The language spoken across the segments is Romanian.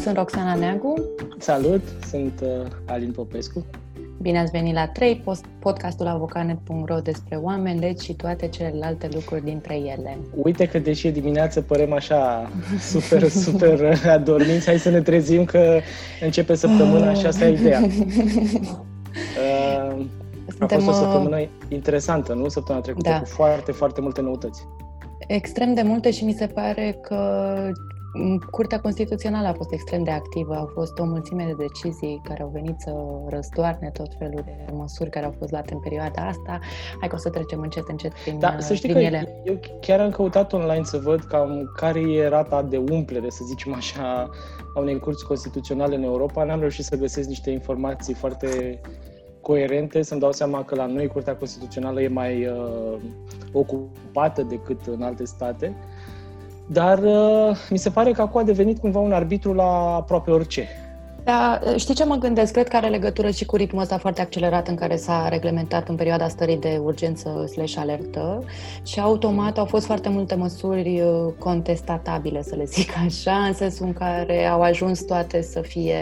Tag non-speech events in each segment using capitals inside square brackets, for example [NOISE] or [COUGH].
sunt Roxana Neagu. Salut, sunt uh, Alin Popescu. Bine ați venit la 3, podcastul avocanet.ro despre oameni, legi și toate celelalte lucruri dintre ele. Uite că deși e dimineață părem așa super, super adormiți, hai să ne trezim că începe săptămâna și asta e ideea. Uh, a fost o uh, săptămână interesantă, nu? Săptămâna trecută, da. cu foarte, foarte multe noutăți. Extrem de multe și mi se pare că Curtea Constituțională a fost extrem de activă, au fost o mulțime de decizii care au venit să răstoarne tot felul de măsuri care au fost luate în perioada asta. Hai că o să trecem încet, încet prin, da, să știi prin că ele. Eu chiar am căutat online să văd cam care e rata de umplere, să zicem așa, a unei curți constituționale în Europa. N-am reușit să găsesc niște informații foarte coerente, să-mi dau seama că la noi Curtea Constituțională e mai uh, ocupată decât în alte state. Uh, dar uh, mi se pare că acum a devenit cumva un arbitru la aproape orice. Da, știi ce mă gândesc? Cred că are legătură și cu ritmul ăsta foarte accelerat în care s-a reglementat în perioada stării de urgență slash alertă și automat au fost foarte multe măsuri uh, contestatabile, să le zic așa, în sensul în care au ajuns toate să fie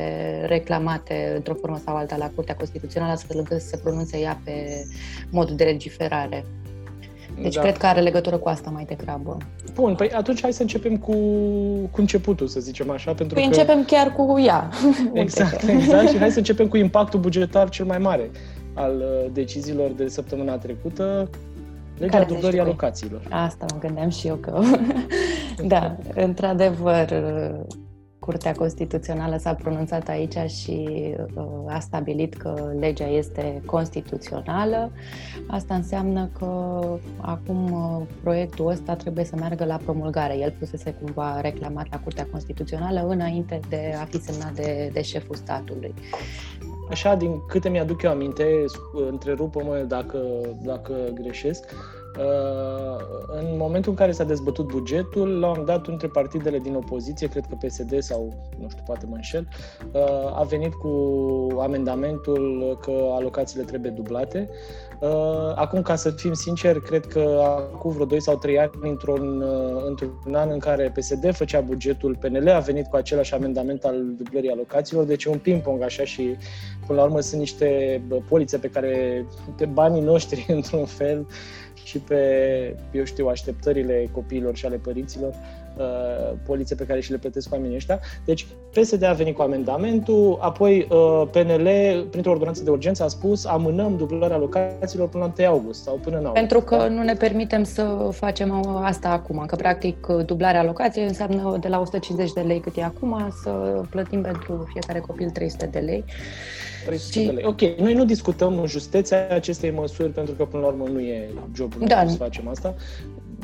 reclamate într-o formă sau alta la Curtea Constituțională, astfel încât să se pronunțe ea pe modul de legiferare. Deci da. cred că are legătură cu asta mai degrabă. Bun, păi atunci hai să începem cu, cu începutul, să zicem așa. Pentru păi că... începem chiar cu ea. [LAUGHS] Exact, exact. Și hai să [LAUGHS] începem cu impactul bugetar cel mai mare al uh, deciziilor de săptămâna trecută, legea dublării alocațiilor. Asta mă gândeam și eu că... [LAUGHS] da, într-adevăr, Curtea Constituțională s-a pronunțat aici și uh, a stabilit că legea este constituțională. Asta înseamnă că acum uh, proiectul ăsta trebuie să meargă la promulgare. El fusese cumva reclamat la Curtea Constituțională înainte de a fi semnat de, de șeful statului. Așa, din câte mi-aduc eu aminte, întrerupă-mă dacă, dacă greșesc, Uh, în momentul în care s-a dezbătut bugetul, la un dat între partidele din opoziție, cred că PSD sau, nu știu, poate mă înșel, uh, a venit cu amendamentul că alocațiile trebuie dublate. Uh, acum, ca să fim sinceri, cred că acum vreo 2 sau 3 ani, într-un, într-un an în care PSD făcea bugetul, PNL a venit cu același amendament al dublării alocațiilor, deci e un ping-pong așa și, până la urmă, sunt niște polițe pe care, de banii noștri, [LAUGHS] într-un fel, și pe, eu știu, așteptările copiilor și ale părinților, uh, poliție pe care și le plătesc oamenii ăștia. Deci PSD a venit cu amendamentul, apoi uh, PNL, printr-o ordonanță de urgență, a spus amânăm dublarea locațiilor până la 1 august sau până în august. Pentru că da? nu ne permitem să facem asta acum, că practic dublarea locației înseamnă de la 150 de lei cât e acum să plătim pentru fiecare copil 300 de lei. 300 și... de lei. Ok, noi nu discutăm justeția acestei măsuri pentru că până la urmă nu e jobul da. să facem asta.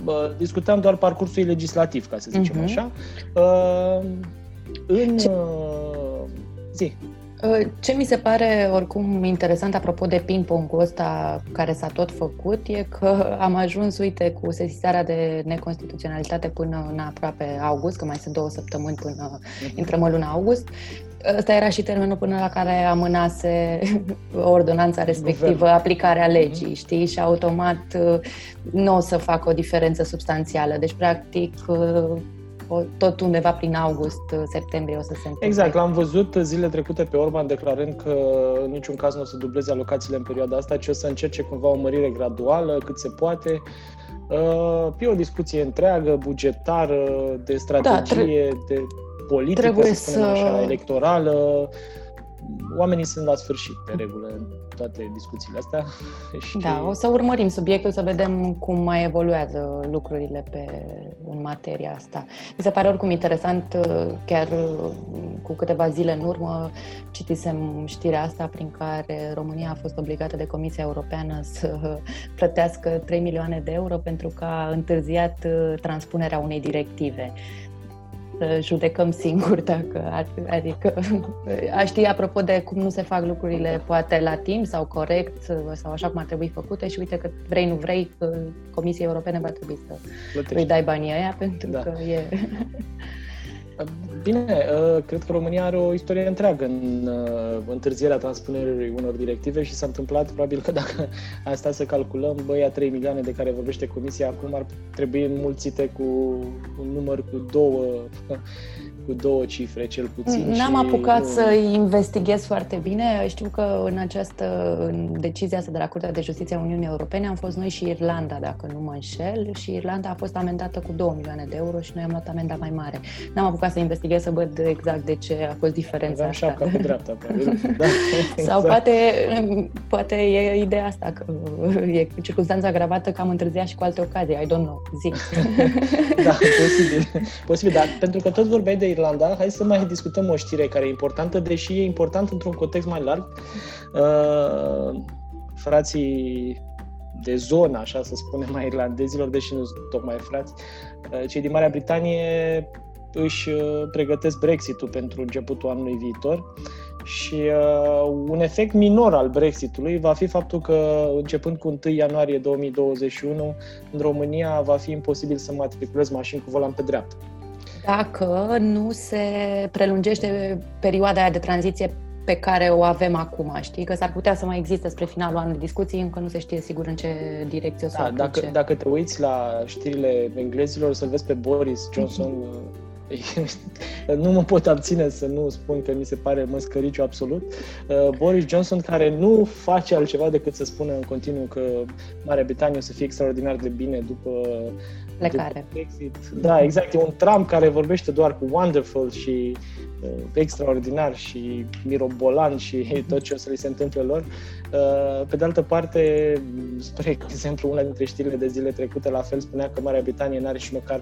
Bă, discutăm doar parcursul legislativ, ca să zicem uh-huh. așa. Uh, în Ce... uh, zi. Uh, ce mi se pare oricum interesant apropo de ping-pong-ul ăsta care s-a tot făcut e că [LAUGHS] am ajuns, uite, cu sesizarea de neconstituționalitate până în aproape august, că mai sunt două săptămâni până uh-huh. intrăm în luna august Ăsta era și termenul până la care amânase [LAUGHS] ordonanța respectivă, Guvern. aplicarea mhm. legii, mm-hmm. știi? Și automat uh, nu o să facă o diferență substanțială. Deci, practic, uh, tot undeva prin august, uh, septembrie o să se întâmple. Exact, l-am văzut zile trecute pe Orban declarând că în niciun caz nu o să dubleze alocațiile în perioada asta, ci o să încerce cumva o mărire graduală, cât se poate. E o discuție întreagă, bugetară, de strategie, da, tre- de politică, Trebuie să spunem să... așa, electorală. Oamenii sunt la sfârșit, pe regulă, în toate discuțiile astea. [LAUGHS] Și... Da, o să urmărim subiectul, să vedem cum mai evoluează lucrurile pe, în materia asta. Mi se pare oricum interesant, chiar cu câteva zile în urmă, citisem știrea asta prin care România a fost obligată de Comisia Europeană să [LAUGHS] plătească 3 milioane de euro pentru că a întârziat transpunerea unei directive să judecăm singuri dacă ar, adică a ști apropo de cum nu se fac lucrurile poate la timp sau corect sau așa cum ar trebui făcute și uite că vrei nu vrei Comisia Europene va trebui să Plătești. îi dai banii aia pentru da. că e Bine, uh, cred că România are o istorie întreagă în uh, întârzierea transpunerii unor directive și s-a întâmplat probabil că dacă [LAUGHS] asta să calculăm, băia 3 milioane de care vorbește Comisia acum ar trebui înmulțite cu un număr cu două, [LAUGHS] cu cu două cifre, cel puțin. N-am apucat nu... să investighez foarte bine. Știu că în această în decizia asta de la Curtea de Justiție a Uniunii Europene am fost noi și Irlanda, dacă nu mă înșel, și Irlanda a fost amendată cu 2 milioane de euro și noi am luat amenda mai mare. N-am apucat să investighez să văd exact de ce a fost diferența Aveam asta. pe dreapta, [LAUGHS] da, exact. Sau poate, poate e ideea asta, că e circunstanța agravată că am întârziat și cu alte ocazii. I don't know. Zic. [LAUGHS] da, posibil. posibil, dar pentru că tot vorbeai de Irlanda, hai să mai discutăm o știre care e importantă, deși e important într-un context mai larg. Uh, frații de zonă, așa să spunem, mai irlandezilor, deși nu sunt tocmai frați, uh, cei din Marea Britanie își uh, pregătesc Brexit-ul pentru începutul anului viitor și uh, un efect minor al Brexitului va fi faptul că începând cu 1 ianuarie 2021 în România va fi imposibil să matriculezi mașini cu volan pe dreapta. Dacă nu se prelungește perioada aia de tranziție pe care o avem acum, știi? Că s-ar putea să mai existe spre finalul anului discuții, încă nu se știe sigur în ce direcție o să da, dacă, dacă te uiți la știrile englezilor, să-l vezi pe Boris Johnson mm-hmm [LAUGHS] nu mă pot abține să nu spun că mi se pare măscăriciu absolut. Uh, Boris Johnson, care nu face altceva decât să spună în continuu că Marea Britanie o să fie extraordinar de bine după plecare. Brexit. Da, exact. E un Trump care vorbește doar cu wonderful și uh, extraordinar și mirobolan și [LAUGHS] tot ce o să li se întâmple lor. Uh, pe de altă parte, spre exemplu, una dintre știrile de zile trecute la fel spunea că Marea Britanie nu are și măcar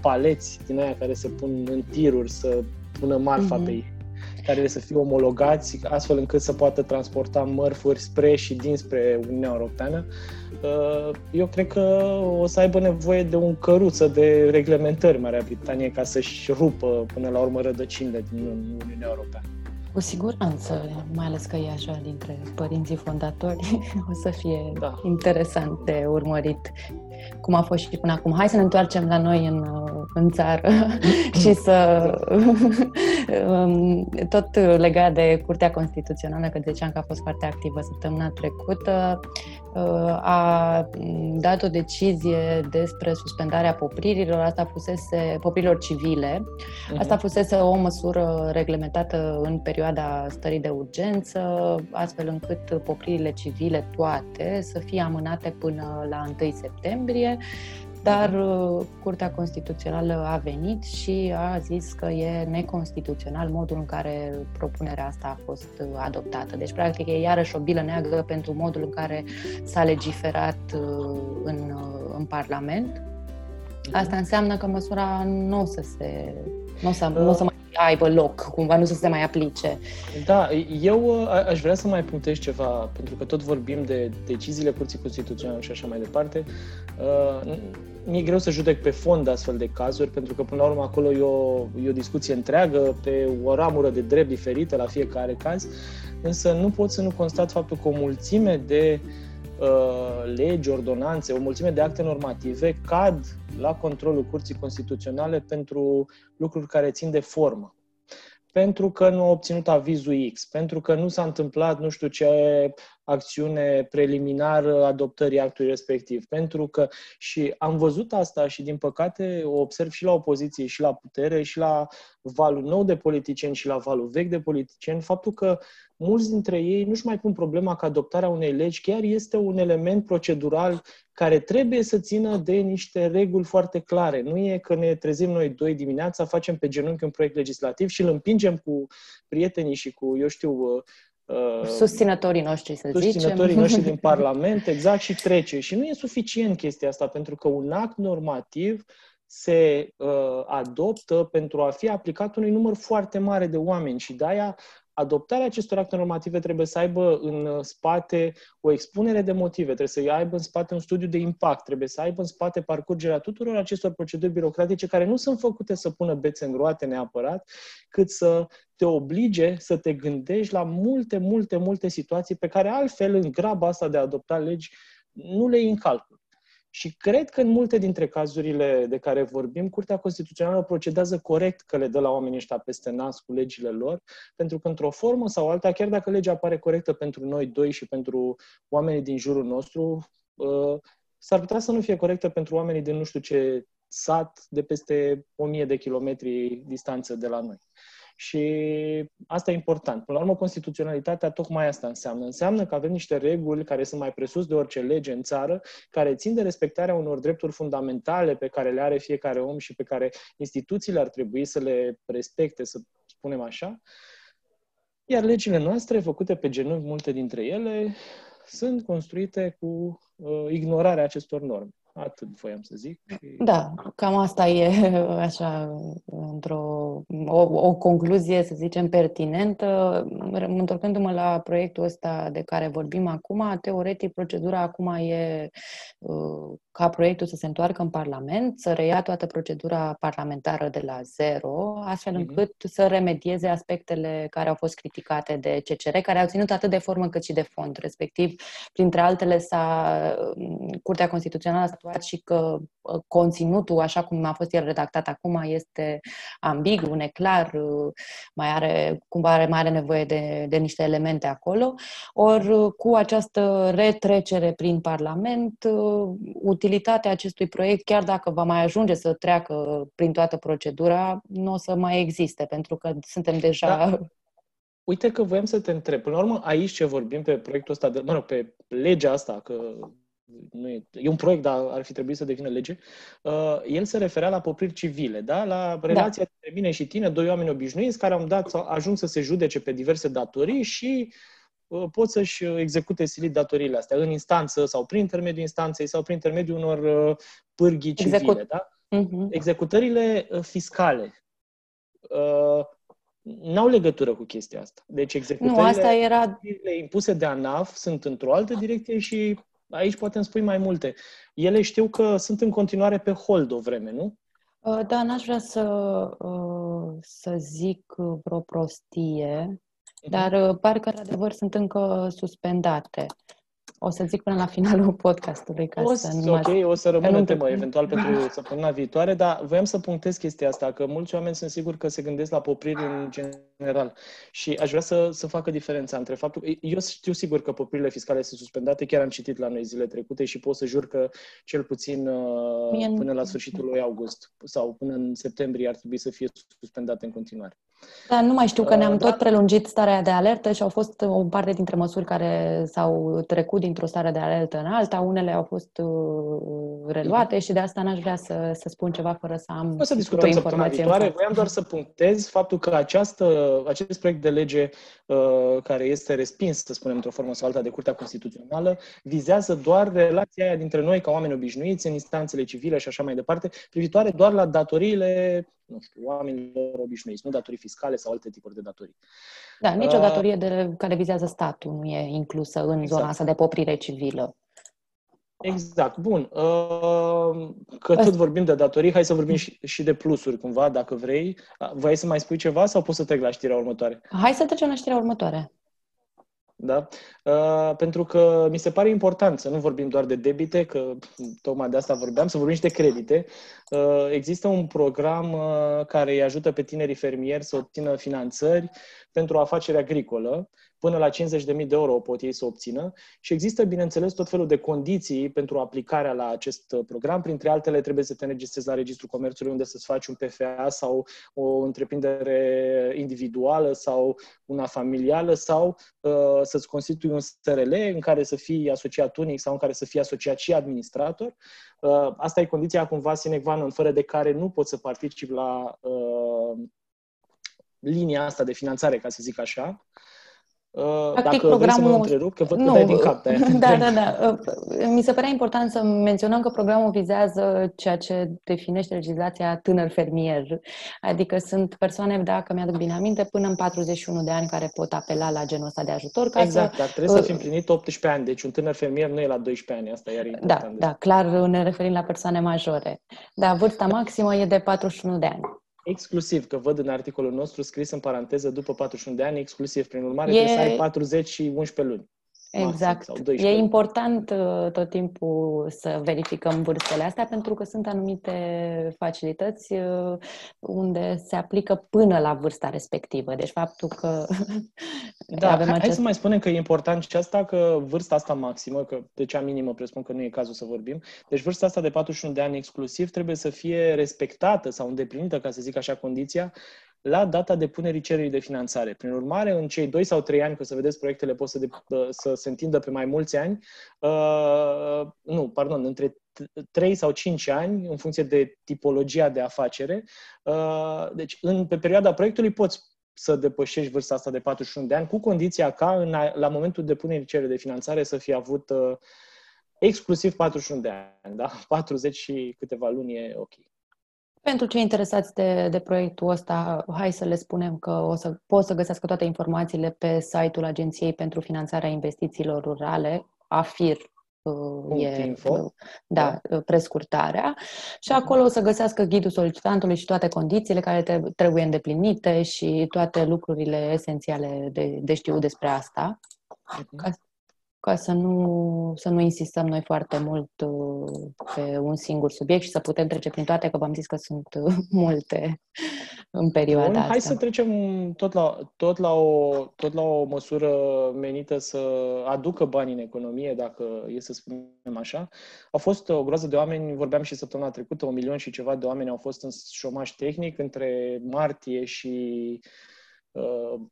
paleți din aia care se pun în tiruri să pună marfa mm-hmm. pe ei care să fie omologați astfel încât să poată transporta mărfuri spre și dinspre Uniunea Europeană. Uh, eu cred că o să aibă nevoie de un căruță de reglementări Marea Britanie ca să-și rupă până la urmă rădăcinile din Uniunea Europeană. Cu siguranță, mai ales că e așa dintre părinții fondatori, [LAUGHS] o să fie da. interesant de urmărit cum a fost și până acum. Hai să ne întoarcem la noi în, în țară [LAUGHS] și să um, [LAUGHS] tot legat de Curtea Constituțională, că ziceam că a fost foarte activă săptămâna trecută, uh, a dat o decizie despre suspendarea popririlor, asta fusese popririlor civile. Mhm. Asta fusese o măsură reglementată în perioada stării de urgență, astfel încât popririle civile toate să fie amânate până la 1 septembrie dar uh, Curtea Constituțională a venit și a zis că e neconstituțional modul în care propunerea asta a fost uh, adoptată. Deci, practic, e iarăși o bilă neagră pentru modul în care s-a legiferat uh, în, în Parlament. Asta înseamnă că măsura nu o să se nu o să, nu o să mai aibă loc, cumva nu să se mai aplice. Da, eu aș vrea să mai punctez ceva, pentru că tot vorbim de deciziile Curții Constituționale și așa mai departe. Uh, mi-e greu să judec pe fond astfel de cazuri, pentru că până la urmă acolo e o, e o discuție întreagă pe o ramură de drept diferită la fiecare caz, însă nu pot să nu constat faptul că o mulțime de uh, legi, ordonanțe, o mulțime de acte normative cad la controlul Curții Constituționale pentru lucruri care țin de formă. Pentru că nu a obținut avizul X, pentru că nu s-a întâmplat nu știu ce acțiune preliminară adoptării actului respectiv, pentru că și am văzut asta și din păcate o observ și la opoziție și la putere și la valul nou de politicieni și la valul vechi de politicieni, faptul că mulți dintre ei nu-și mai pun problema că adoptarea unei legi chiar este un element procedural care trebuie să țină de niște reguli foarte clare. Nu e că ne trezim noi doi dimineața, facem pe genunchi un proiect legislativ și îl împingem cu prietenii și cu, eu știu, uh, susținătorii noștri, să susținătorii zicem. Susținătorii noștri din [LAUGHS] Parlament, exact, și trece. Și nu e suficient chestia asta, pentru că un act normativ se uh, adoptă pentru a fi aplicat unui număr foarte mare de oameni și de-aia adoptarea acestor acte normative trebuie să aibă în uh, spate o expunere de motive, trebuie să aibă în spate un studiu de impact, trebuie să aibă în spate parcurgerea tuturor acestor proceduri birocratice care nu sunt făcute să pună bețe în roate neapărat, cât să te oblige să te gândești la multe, multe, multe situații pe care altfel în graba asta de a adopta legi nu le iei în calcul. Și cred că în multe dintre cazurile de care vorbim, Curtea Constituțională procedează corect că le dă la oamenii ăștia peste nas cu legile lor, pentru că într-o formă sau alta, chiar dacă legea apare corectă pentru noi doi și pentru oamenii din jurul nostru, uh, s-ar putea să nu fie corectă pentru oamenii din nu știu ce sat de peste 1000 de kilometri distanță de la noi. Și asta e important. Până la urmă, constituționalitatea tocmai asta înseamnă. Înseamnă că avem niște reguli care sunt mai presus de orice lege în țară, care țin de respectarea unor drepturi fundamentale pe care le are fiecare om și pe care instituțiile ar trebui să le respecte, să spunem așa. Iar legile noastre, făcute pe genunchi, multe dintre ele, sunt construite cu uh, ignorarea acestor norme. Atât voiam să zic. Da, cam asta e [LAUGHS] așa, într-o o, o concluzie, să zicem, pertinentă. Întorcându-mă la proiectul ăsta de care vorbim acum, teoretic procedura acum e uh, ca proiectul să se întoarcă în Parlament, să reia toată procedura parlamentară de la zero, astfel mhm. încât mm-hmm. să remedieze aspectele care au fost criticate de CCR, care au ținut atât de formă cât și de fond. Respectiv, printre altele, s-a, Curtea Constituțională a statuat și că uh, conținutul, așa cum a fost el redactat acum, este ambigu, neclar, uh, mai are, cumva are, mai are nevoie de, de niște elemente acolo. Ori uh, cu această retrecere prin Parlament, utilitatea acestui proiect, chiar dacă va mai ajunge să treacă prin toată procedura, nu o să mai existe, pentru că suntem deja... Da. Uite că voiam să te întreb. Până la urmă, aici ce vorbim pe proiectul ăsta, de, mă rog, pe legea asta, că nu e, e un proiect, dar ar fi trebuit să devină lege, uh, el se referea la popriri civile, da? la da. relația da. între mine și tine, doi oameni obișnuiți care am dat, ajuns să se judece pe diverse datorii și uh, pot să-și execute silit datoriile astea în instanță sau prin intermediul instanței sau prin intermediul unor uh, pârghii civile. Execut. Da? Uh-huh. Executările uh, fiscale uh, n-au legătură cu chestia asta. Deci executările nu, asta era... impuse de ANAF sunt într-o altă direcție și aici poate îmi spui mai multe. Ele știu că sunt în continuare pe hold o vreme, nu? Uh, da, n-aș vrea să, uh, să zic vreo prostie, mhm. dar uh, parcă, într-adevăr, sunt încă suspendate. O să zic până la finalul podcastului. Ca o, să nu ok, mă... o să rămână temă eventual pentru săptămâna viitoare, dar voiam să punctez chestia asta, că mulți oameni sunt sigur că se gândesc la popriri în general și aș vrea să, să facă diferența între faptul... Eu știu sigur că popririle fiscale sunt suspendate, chiar am citit la noi zile trecute și pot să jur că cel puțin uh, Mie până la sfârșitul lui august sau până în septembrie ar trebui să fie suspendate în continuare. Da, nu mai știu că ne-am uh, tot da. prelungit starea de alertă și au fost o parte dintre măsuri care s-au trecut dintr-o stare de alertă în alta, unele au fost uh, reluate și de asta n-aș vrea să, să spun ceva fără să am o să discutăm săptămâna viitoare. Voiam doar să punctez faptul că această, acest proiect de lege uh, care este respins, să spunem, într-o formă sau alta de Curtea Constituțională, vizează doar relația aia dintre noi ca oameni obișnuiți în instanțele civile și așa mai departe, privitoare doar la datoriile nu știu, oamenilor obișnuiți, nu datorii fiscale sau alte tipuri de datorii. Da, nicio uh, datorie de, care vizează statul nu e inclusă în exact. zona asta de poprire civilă. Exact. Bun. Uh, că tot vorbim de datorii, hai să vorbim și, și de plusuri cumva, dacă vrei. Vrei să mai spui ceva sau poți să trec la știrea următoare? Hai să trecem la știrea următoare. Da? Uh, pentru că mi se pare important să nu vorbim doar de debite, că tocmai de asta vorbeam, să vorbim și de credite. Uh, există un program uh, care îi ajută pe tinerii fermieri să obțină finanțări pentru afaceri agricolă până la 50.000 de euro pot ei să obțină și există, bineînțeles, tot felul de condiții pentru aplicarea la acest program. Printre altele, trebuie să te înregistrezi la Registrul Comerțului unde să-ți faci un PFA sau o întreprindere individuală sau una familială sau uh, să-ți constitui un SRL în care să fii asociat unic sau în care să fii asociat și administrator. Uh, asta e condiția cumva sine qua non, fără de care nu poți să participi la uh, linia asta de finanțare, ca să zic așa. Uh, Practic, Dacă programul... vrei să mă întrerup, că văd nu, că din cap de [LAUGHS] Da, da, da. Uh, [LAUGHS] mi se părea important să menționăm că programul vizează ceea ce definește legislația tânăr fermier. Adică sunt persoane, dacă mi-aduc bine aminte, până în 41 de ani care pot apela la genul ăsta de ajutor. Ca exact, să, dar trebuie uh, să fi împlinit 18 ani. Deci un tânăr fermier nu e la 12 ani. Asta iar Da, da, clar ne referim la persoane majore. Dar vârsta maximă e de 41 de ani. Exclusiv, că văd în articolul nostru scris în paranteză după 41 de ani, exclusiv. Prin urmare, e... trebuie să ai 40 și 11 luni. Exact. Maxim, sau 12. E important uh, tot timpul să verificăm vârstele astea pentru că sunt anumite facilități uh, unde se aplică până la vârsta respectivă. Deci faptul că [LAUGHS] da, avem hai, acest... hai să mai spunem că e important și asta că vârsta asta maximă, că de cea minimă presupun că nu e cazul să vorbim, deci vârsta asta de 41 de ani exclusiv trebuie să fie respectată sau îndeplinită, ca să zic așa, condiția la data depunerii cererii de finanțare. Prin urmare, în cei 2 sau 3 ani, că să vedeți, proiectele pot să, de, să se întindă pe mai mulți ani, uh, nu, pardon, între 3 sau 5 ani, în funcție de tipologia de afacere. Uh, deci, în, pe perioada proiectului poți să depășești vârsta asta de 41 de ani, cu condiția ca în, la momentul depunerii cererii de finanțare să fie avut uh, exclusiv 41 de ani, da? 40 și câteva luni e ok. Pentru cei interesați de, de proiectul ăsta, hai să le spunem că o să pot să găsească toate informațiile pe site-ul Agenției pentru Finanțarea Investițiilor Rurale, AFIR, uh, e, info. Uh, da, da, prescurtarea. Și acolo o să găsească ghidul solicitantului și toate condițiile care trebuie îndeplinite și toate lucrurile esențiale de, de știut despre asta. Mhm. Ca, ca să nu, să nu insistăm noi foarte mult uh, pe un singur subiect și să putem trece prin toate, că v-am zis că sunt uh, [LAUGHS] multe în perioada Bun, asta. Hai să trecem tot la, tot, la o, tot la o măsură menită să aducă bani în economie, dacă e să spunem așa. Au fost o groază de oameni, vorbeam și săptămâna trecută, un milion și ceva de oameni au fost în șomaj tehnic între martie și Uh,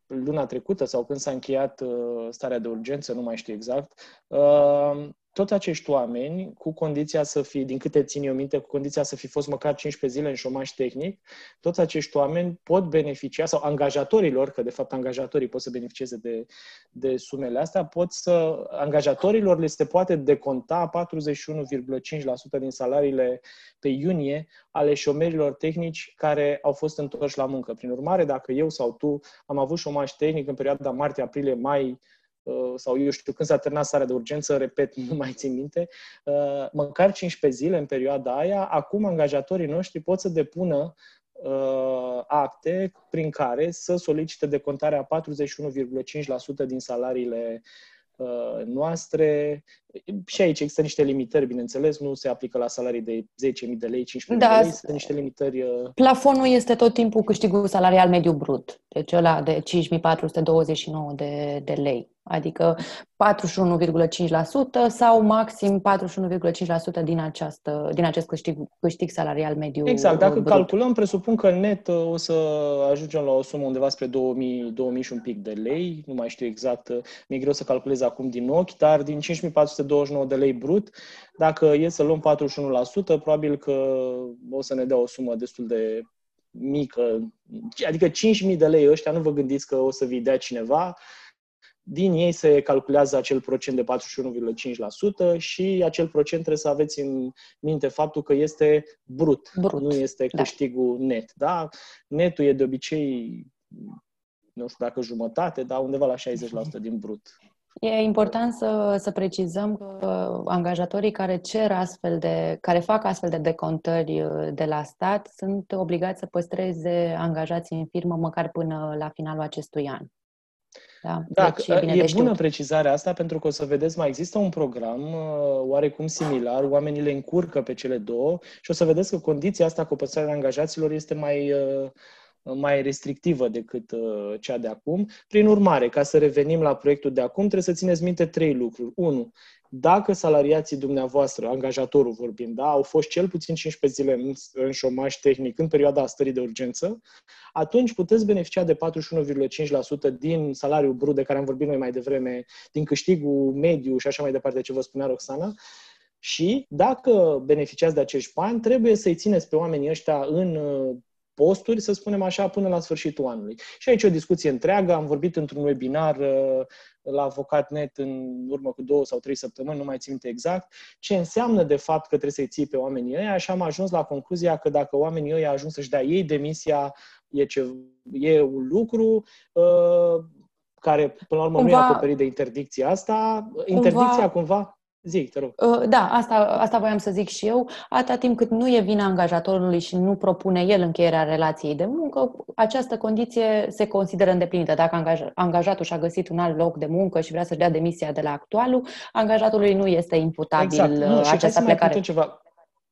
luna trecută sau când s-a încheiat uh, starea de urgență, nu mai știu exact, uh, toți acești oameni, cu condiția să fi, din câte țin eu minte, cu condiția să fi fost măcar 15 zile în șomaj tehnic, toți acești oameni pot beneficia, sau angajatorilor, că de fapt angajatorii pot să beneficieze de, de sumele astea, pot să, angajatorilor le se poate deconta 41,5% din salariile pe iunie ale șomerilor tehnici care au fost întorși la muncă. Prin urmare, dacă eu sau tu am avut șomaj tehnic în perioada martie, aprilie, mai, Uh, sau eu știu când s-a terminat starea de urgență, repet, [LAUGHS] nu mai țin minte, uh, măcar 15 zile în perioada aia, acum angajatorii noștri pot să depună uh, acte prin care să solicite decontarea 41,5% din salariile Uh, noastre. Și aici există niște limitări, bineînțeles, nu se aplică la salarii de 10.000 de lei, 15.000 da, de lei, sunt niște limitări. Uh, Plafonul este tot timpul câștigul salarial mediu brut, deci ăla de 5.429 de, de lei adică 41,5% sau maxim 41,5% din, această, din acest câștig, câștig salarial mediu. Exact. Dacă brut. calculăm, presupun că net uh, o să ajungem la o sumă undeva spre 2000, 2000 și un pic de lei. Nu mai știu exact, uh, mi-e greu să calculez acum din ochi, dar din 5429 de lei brut, dacă e să luăm 41%, probabil că o să ne dea o sumă destul de mică. Adică 5.000 de lei ăștia, nu vă gândiți că o să vi dea cineva, din ei se calculează acel procent de 41,5% și acel procent trebuie să aveți în minte faptul că este brut, brut. nu este da. câștigul da. net. Da? Netul e de obicei, nu știu dacă jumătate, dar undeva la 60% din brut. E important să, să precizăm că angajatorii care cer astfel de, care fac astfel de decontări uh, de la stat sunt obligați să păstreze angajații în firmă măcar până la finalul acestui an. Da, da deci e, bine e bună precizarea asta pentru că o să vedeți, mai există un program uh, oarecum similar, oamenii le încurcă pe cele două și o să vedeți că condiția asta cu păstrarea angajaților este mai, uh, mai restrictivă decât uh, cea de acum. Prin urmare, ca să revenim la proiectul de acum, trebuie să țineți minte trei lucruri. Unu, dacă salariații dumneavoastră, angajatorul vorbind, da, au fost cel puțin 15 zile în, în șomaj tehnic în perioada stării de urgență, atunci puteți beneficia de 41,5% din salariul brut de care am vorbit noi mai devreme, din câștigul mediu și așa mai departe ce vă spunea Roxana, și dacă beneficiați de acești bani, trebuie să-i țineți pe oamenii ăștia în posturi, să spunem așa, până la sfârșitul anului. Și aici o discuție întreagă. Am vorbit într-un webinar uh, la Avocat.net în urmă cu două sau trei săptămâni, nu mai țin minte exact, ce înseamnă de fapt că trebuie să-i ții pe oamenii ăia și am ajuns la concluzia că dacă oamenii ăia ajuns să-și dea ei demisia, e, ce, e un lucru uh, care, până la urmă, cumva, nu e acoperit de interdicția asta. Interdicția, cumva, Zic, te rog. Uh, da, asta, asta voiam să zic și eu. Atâta timp cât nu e vina angajatorului și nu propune el încheierea relației de muncă, această condiție se consideră îndeplinită. Dacă angajatul și-a găsit un alt loc de muncă și vrea să-și dea demisia de la actualul, angajatului nu este imputabil exact. nu, uh, această plecare. Ceva.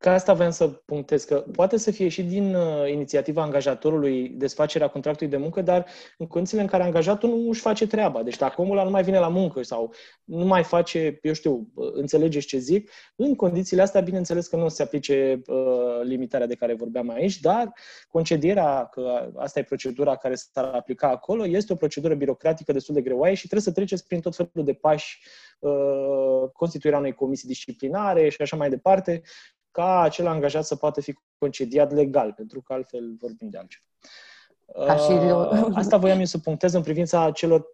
Ca asta vreau să punctez, că poate să fie și din uh, inițiativa angajatorului desfacerea contractului de muncă, dar în condițiile în care angajatul nu își face treaba. Deci dacă omul ăla nu mai vine la muncă sau nu mai face, eu știu, uh, înțelegeți ce zic, în condițiile astea, bineînțeles că nu se aplice uh, limitarea de care vorbeam aici, dar concedierea, că asta e procedura care s-ar aplica acolo, este o procedură birocratică destul de greoaie și trebuie să treceți prin tot felul de pași, uh, constituirea unei comisii disciplinare și așa mai departe ca acel angajat să poată fi concediat legal, pentru că altfel vorbim de altceva. Ca și... Uh, [LAUGHS] asta voiam eu să punctez în privința celor 41,5%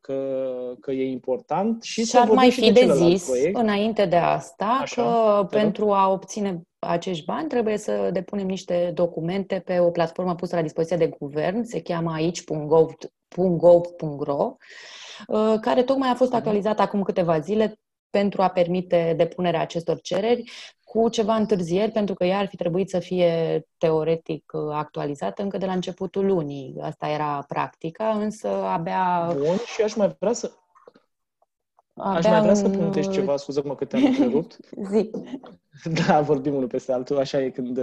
că, că e important. Și, și ar mai fi de, de zis, proiect. înainte de asta, Așa, că pentru a obține acești bani trebuie să depunem niște documente pe o platformă pusă la dispoziție de guvern, se cheamă aici.gov.ro, uh, care tocmai a fost mhm. actualizată acum câteva zile pentru a permite depunerea acestor cereri cu ceva întârzieri, pentru că ea ar fi trebuit să fie teoretic actualizată încă de la începutul lunii. Asta era practica, însă abia... Bun, și aș mai vrea să... Avea Aș mai vrea un... să punctezi ceva, scuză-mă că te-am [LAUGHS] întrerupt. Zi. Da, vorbim unul peste altul, așa e când,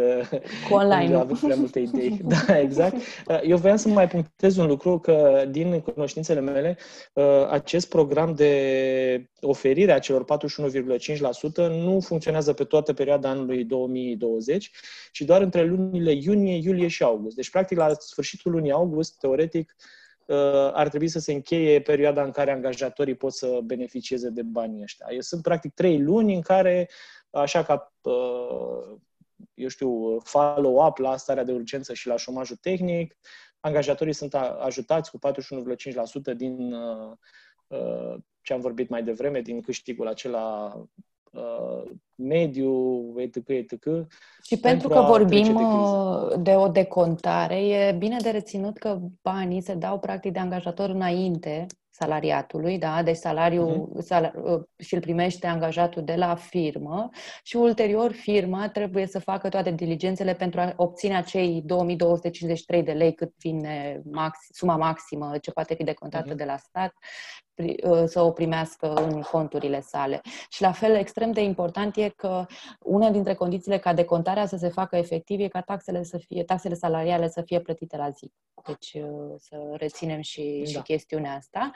Cu online. când avem prea multe idei. Da, exact. Eu vreau să mai punctez un lucru, că din cunoștințele mele, acest program de oferire a celor 41,5% nu funcționează pe toată perioada anului 2020, ci doar între lunile iunie, iulie și august. Deci, practic, la sfârșitul lunii august, teoretic, ar trebui să se încheie perioada în care angajatorii pot să beneficieze de banii ăștia. Sunt practic trei luni în care așa ca, eu știu, follow-up la starea de urgență și la șomajul tehnic. Angajatorii sunt ajutați cu 41,5% din ce am vorbit mai devreme, din câștigul acela mediu, etc., etc. Și pentru, pentru că vorbim de, de o decontare, e bine de reținut că banii se dau practic de angajator înainte salariatului, da? deci salariul uh-huh. sal- uh, și îl primește angajatul de la firmă și ulterior firma trebuie să facă toate diligențele pentru a obține acei 2253 de lei cât vine max, suma maximă ce poate fi decontată uh-huh. de la stat uh, să o primească în conturile sale. Și la fel, extrem de important e că una dintre condițiile ca decontarea să se facă efectiv e ca taxele, să fie, taxele salariale să fie plătite la zi. Deci uh, să reținem și, da. și chestiunea asta.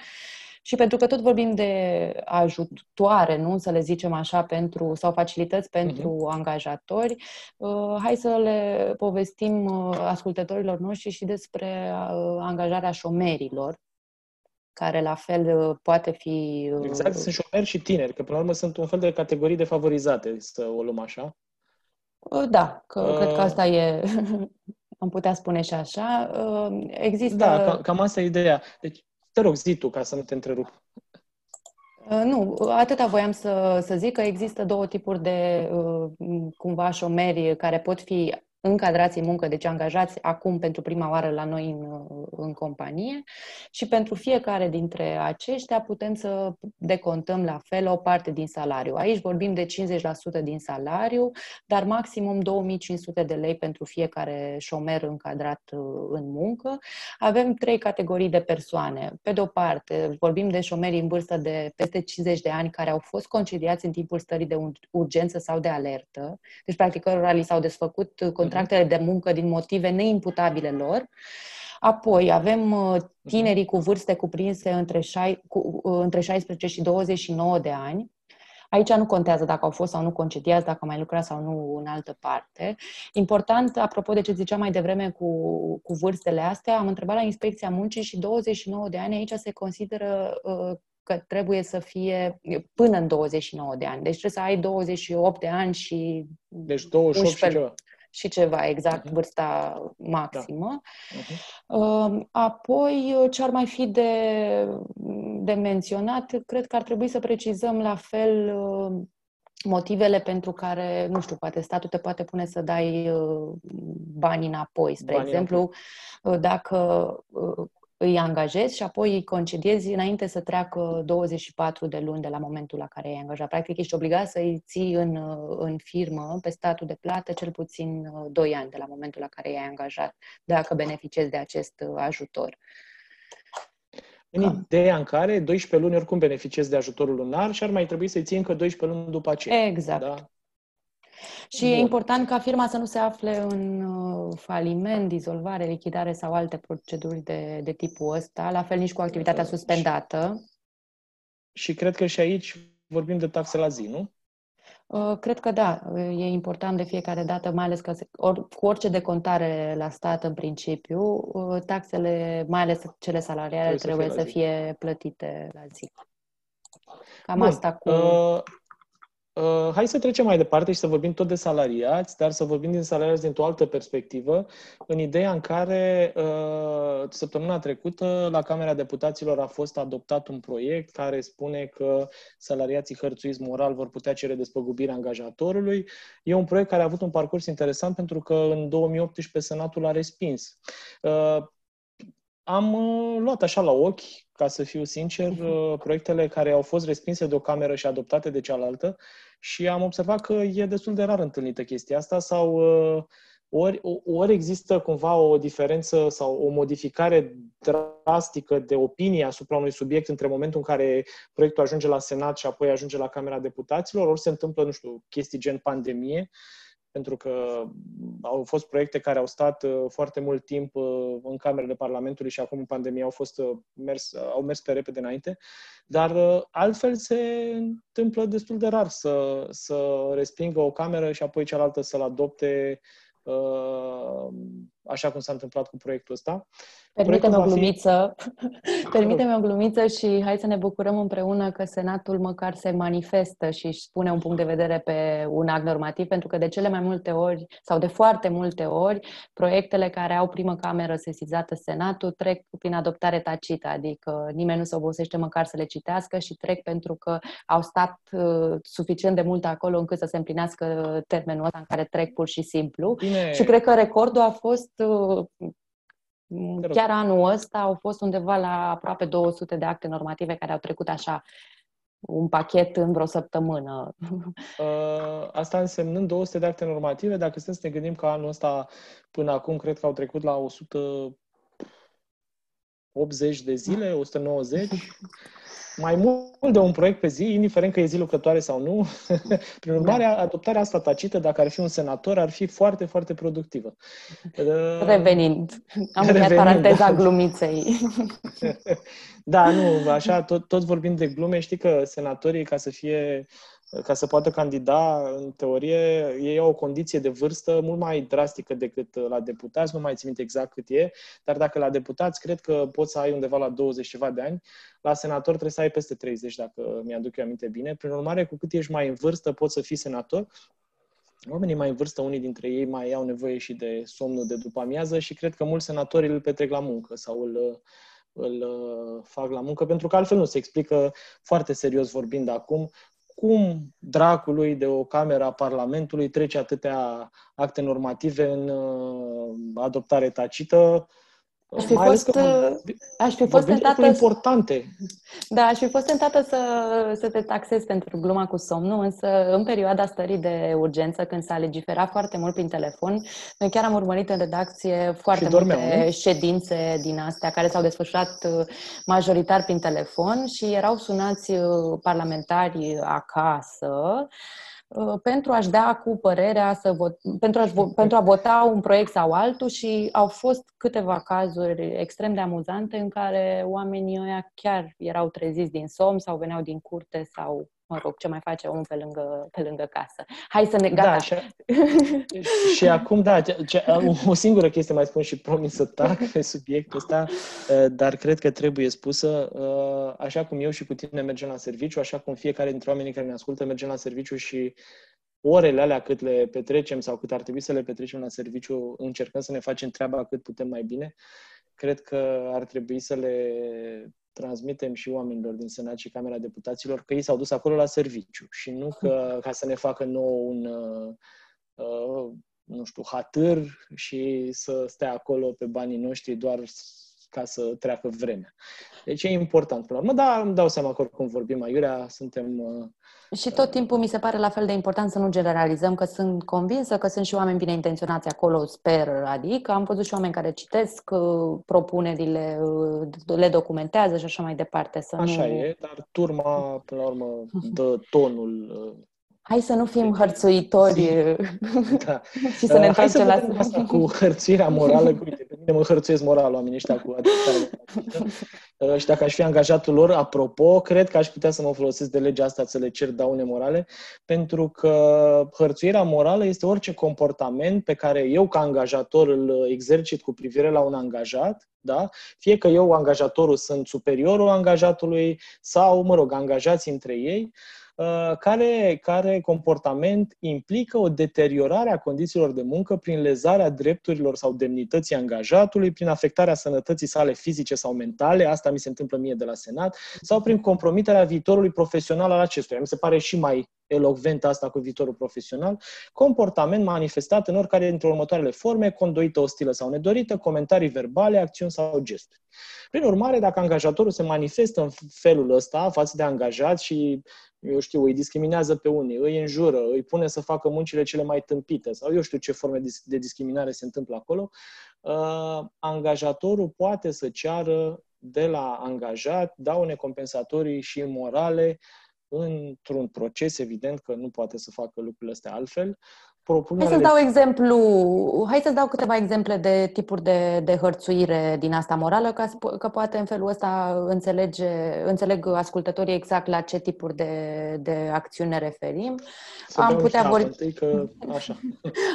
Și pentru că tot vorbim de ajutoare, nu să le zicem așa, pentru sau facilități pentru uh-huh. angajatori, uh, hai să le povestim uh, ascultătorilor noștri și despre uh, angajarea șomerilor, care la fel poate fi... Exact, sunt șomeri și tineri, că până la urmă sunt un fel de categorii defavorizate, să o luăm așa. Da, că uh... cred că asta e, [LAUGHS] am putea spune și așa. Există... Da, cam asta e ideea. Deci, te rog, zi tu, ca să nu te întrerup. Uh, nu, atâta voiam să, să zic că există două tipuri de uh, cumva șomeri care pot fi încadrați în muncă, deci angajați acum pentru prima oară la noi în, în companie și pentru fiecare dintre aceștia putem să decontăm la fel o parte din salariu. Aici vorbim de 50% din salariu, dar maximum 2500 de lei pentru fiecare șomer încadrat uh, în muncă. Avem trei categorii de persoane. Pe de o parte, vorbim de șomeri în vârstă de peste 50 de ani care au fost concediați în timpul stării de urgență sau de alertă, deci practic cărora li s-au desfăcut contractele contractele de muncă din motive neimputabile lor. Apoi avem uh, tinerii cu vârste cuprinse între, șai, cu, uh, între 16 și 29 de ani. Aici nu contează dacă au fost sau nu concediați, dacă au mai lucrat sau nu în altă parte. Important, apropo de ce ziceam mai devreme cu, cu vârstele astea, am întrebat la Inspecția Muncii și 29 de ani aici se consideră uh, că trebuie să fie până în 29 de ani. Deci trebuie să ai 28 de ani și... Deci 28 11, și ceva și ceva, exact uh-huh. vârsta maximă. Da. Uh-huh. Apoi, ce ar mai fi de, de menționat? Cred că ar trebui să precizăm la fel uh, motivele pentru care, nu știu, poate statul te poate pune să dai uh, bani înapoi. Spre bani exemplu, înapoi. Uh, dacă îi angajezi și apoi îi concediezi înainte să treacă 24 de luni de la momentul la care ai angajat. Practic, ești obligat să îi ții în, în firmă, pe statul de plată, cel puțin 2 ani de la momentul la care i-ai angajat, dacă beneficiezi de acest ajutor. În Cam. ideea în care 12 luni oricum beneficiezi de ajutorul lunar și ar mai trebui să-i ții încă 12 luni după aceea. Exact. Da? Și Bun. e important ca firma să nu se afle în uh, faliment, dizolvare, lichidare sau alte proceduri de, de tipul ăsta, la fel nici cu activitatea da. suspendată. Și, și cred că și aici vorbim de taxe la zi, nu? Uh, cred că da, e important de fiecare dată, mai ales că or, cu orice decontare la stat în principiu, uh, taxele, mai ales cele salariale, trebuie, trebuie să, fie, să fie plătite la zi. Cam Bun. asta cu... Uh, Uh, hai să trecem mai departe și să vorbim tot de salariați, dar să vorbim din salariați dintr-o altă perspectivă, în ideea în care uh, săptămâna trecută la Camera Deputaților a fost adoptat un proiect care spune că salariații hărțuiți moral vor putea cere despăgubirea angajatorului. E un proiect care a avut un parcurs interesant pentru că în 2018 Senatul a respins. Uh, am uh, luat așa la ochi, ca să fiu sincer, mhm. uh, proiectele care au fost respinse de o cameră și adoptate de cealaltă și am observat că e destul de rar întâlnită chestia asta sau uh, ori, ori există cumva o diferență sau o modificare drastică de opinie asupra unui subiect între momentul în care proiectul ajunge la Senat și apoi ajunge la Camera Deputaților, ori se întâmplă, nu știu, chestii gen pandemie, pentru că au fost proiecte care au stat uh, foarte mult timp uh, în camerele Parlamentului și acum în pandemie au fost uh, mers, au mers pe repede înainte, dar altfel se întâmplă destul de rar să, să respingă o cameră și apoi cealaltă să-l adopte așa cum s-a întâmplat cu proiectul ăsta. Permite-mi o glumiță. [LAUGHS] Permite-mi o glumiță și hai să ne bucurăm împreună că Senatul măcar se manifestă și își spune un punct de vedere pe un act normativ, pentru că de cele mai multe ori, sau de foarte multe ori, proiectele care au primă cameră sesizată Senatul trec prin adoptare tacită, adică nimeni nu se obosește măcar să le citească și trec pentru că au stat uh, suficient de mult acolo încât să se împlinească termenul ăsta în care trec pur și simplu. Bine. Și cred că recordul a fost uh, Chiar anul ăsta au fost undeva la aproape 200 de acte normative care au trecut așa un pachet în vreo săptămână. [LAUGHS] Uh, asta însemnând 200 de acte normative, dacă să ne gândim că anul ăsta până acum cred că au trecut la 180 de zile, 190, [LAUGHS] mai mult de un proiect pe zi, indiferent că e zi lucrătoare sau nu. [LAUGHS] Prin urmare, da. adoptarea asta tacită, dacă ar fi un senator, ar fi foarte, foarte productivă. [LAUGHS] Revenind, am încheiat paranteza da. glumiței. [LAUGHS] da, nu, așa, tot, tot vorbim de glume, știi că senatorii, ca să fie ca să poată candida, în teorie, ei au o condiție de vârstă mult mai drastică decât la deputați, nu mai țin minte exact cât e, dar dacă la deputați cred că poți să ai undeva la 20 ceva de ani, la senator trebuie să ai peste 30, dacă mi-aduc eu aminte bine. Prin urmare, cu cât ești mai în vârstă, poți să fii senator. Oamenii mai în vârstă, unii dintre ei mai au nevoie și de somnul de după amiază și cred că mulți senatori îl petrec la muncă sau îl, îl fac la muncă, pentru că altfel nu se explică foarte serios vorbind acum cum dracului de o cameră a Parlamentului trece atâtea acte normative în uh, adoptare tacită Aș fi Mai fost, că uh, aș fi fost tentată importante. Da, aș fi fost tentată să, să te taxez pentru gluma cu somnul, însă în perioada stării de urgență, când s-a legiferat foarte mult prin telefon, noi chiar am urmărit în redacție foarte dormeau, multe nu? ședințe din astea care s-au desfășurat uh, majoritar prin telefon și erau sunați uh, parlamentari acasă Uh, pentru a-și da cu părerea, să vot, pentru, a pentru a vota un proiect sau altul și au fost câteva cazuri extrem de amuzante în care oamenii ăia chiar erau treziți din somn sau veneau din curte sau mă rog, ce mai face omul pe lângă, pe lângă casă. Hai să ne gata. Da, și, și acum, da, ce, o singură chestie mai spun și promis să tac pe subiectul ăsta, [LAUGHS] uh, dar cred că trebuie spusă, uh, așa cum eu și cu tine mergem la serviciu, așa cum fiecare dintre oamenii care ne ascultă mergem la serviciu și orele alea cât le petrecem sau cât ar trebui să le petrecem la serviciu, încercăm să ne facem treaba cât putem mai bine. Cred că ar trebui să le transmitem și oamenilor din Senat și Camera Deputaților că ei s-au dus acolo la serviciu și nu că, ca să ne facă nou un, uh, uh, nu știu, hatâr și să stea acolo pe banii noștri doar ca să treacă vremea. Deci e important până la urmă, dar îmi dau seama că oricum vorbim aiurea, suntem... Uh, și tot timpul mi se pare la fel de important să nu generalizăm, că sunt convinsă că sunt și oameni bine intenționați acolo, sper, adică am văzut și oameni care citesc uh, propunerile, uh, le documentează și așa mai departe. Să așa nu... e, dar turma, până la urmă, dă tonul Hai să nu fim hărțuitori [LAUGHS] da. și să ne întoarcem la asta cu hărțuirea morală. Uite, pe mine mă hărțuiesc moral oamenii ăștia cu uh, Și dacă aș fi angajatul lor, apropo, cred că aș putea să mă folosesc de legea asta să le cer daune morale, pentru că hărțuirea morală este orice comportament pe care eu, ca angajator, îl exercit cu privire la un angajat, da? Fie că eu, angajatorul, sunt superiorul angajatului sau, mă rog, angajați între ei, Uh, care, care comportament implică o deteriorare a condițiilor de muncă prin lezarea drepturilor sau demnității angajatului, prin afectarea sănătății sale fizice sau mentale, asta mi se întâmplă mie de la Senat, sau prin compromiterea viitorului profesional al acestuia. Mi se pare și mai elocvent asta cu viitorul profesional, comportament manifestat în oricare dintre următoarele forme, conduită ostilă sau nedorită, comentarii verbale, acțiuni sau gesturi. Prin urmare, dacă angajatorul se manifestă în felul ăsta față de angajat și eu știu, îi discriminează pe unii, îi înjură, îi pune să facă muncile cele mai tâmpite sau eu știu ce forme de discriminare se întâmplă acolo, uh, angajatorul poate să ceară de la angajat daune compensatorii și morale într-un proces, evident că nu poate să facă lucrurile astea altfel, propunerea... Hai să dau exemplu, hai să dau câteva exemple de tipuri de, de hărțuire din asta morală, ca că poate în felul ăsta înțelege, înțeleg ascultătorii exact la ce tipuri de, de acțiuni ne referim. Să Am putea vorbi... Că... [LAUGHS] Așa.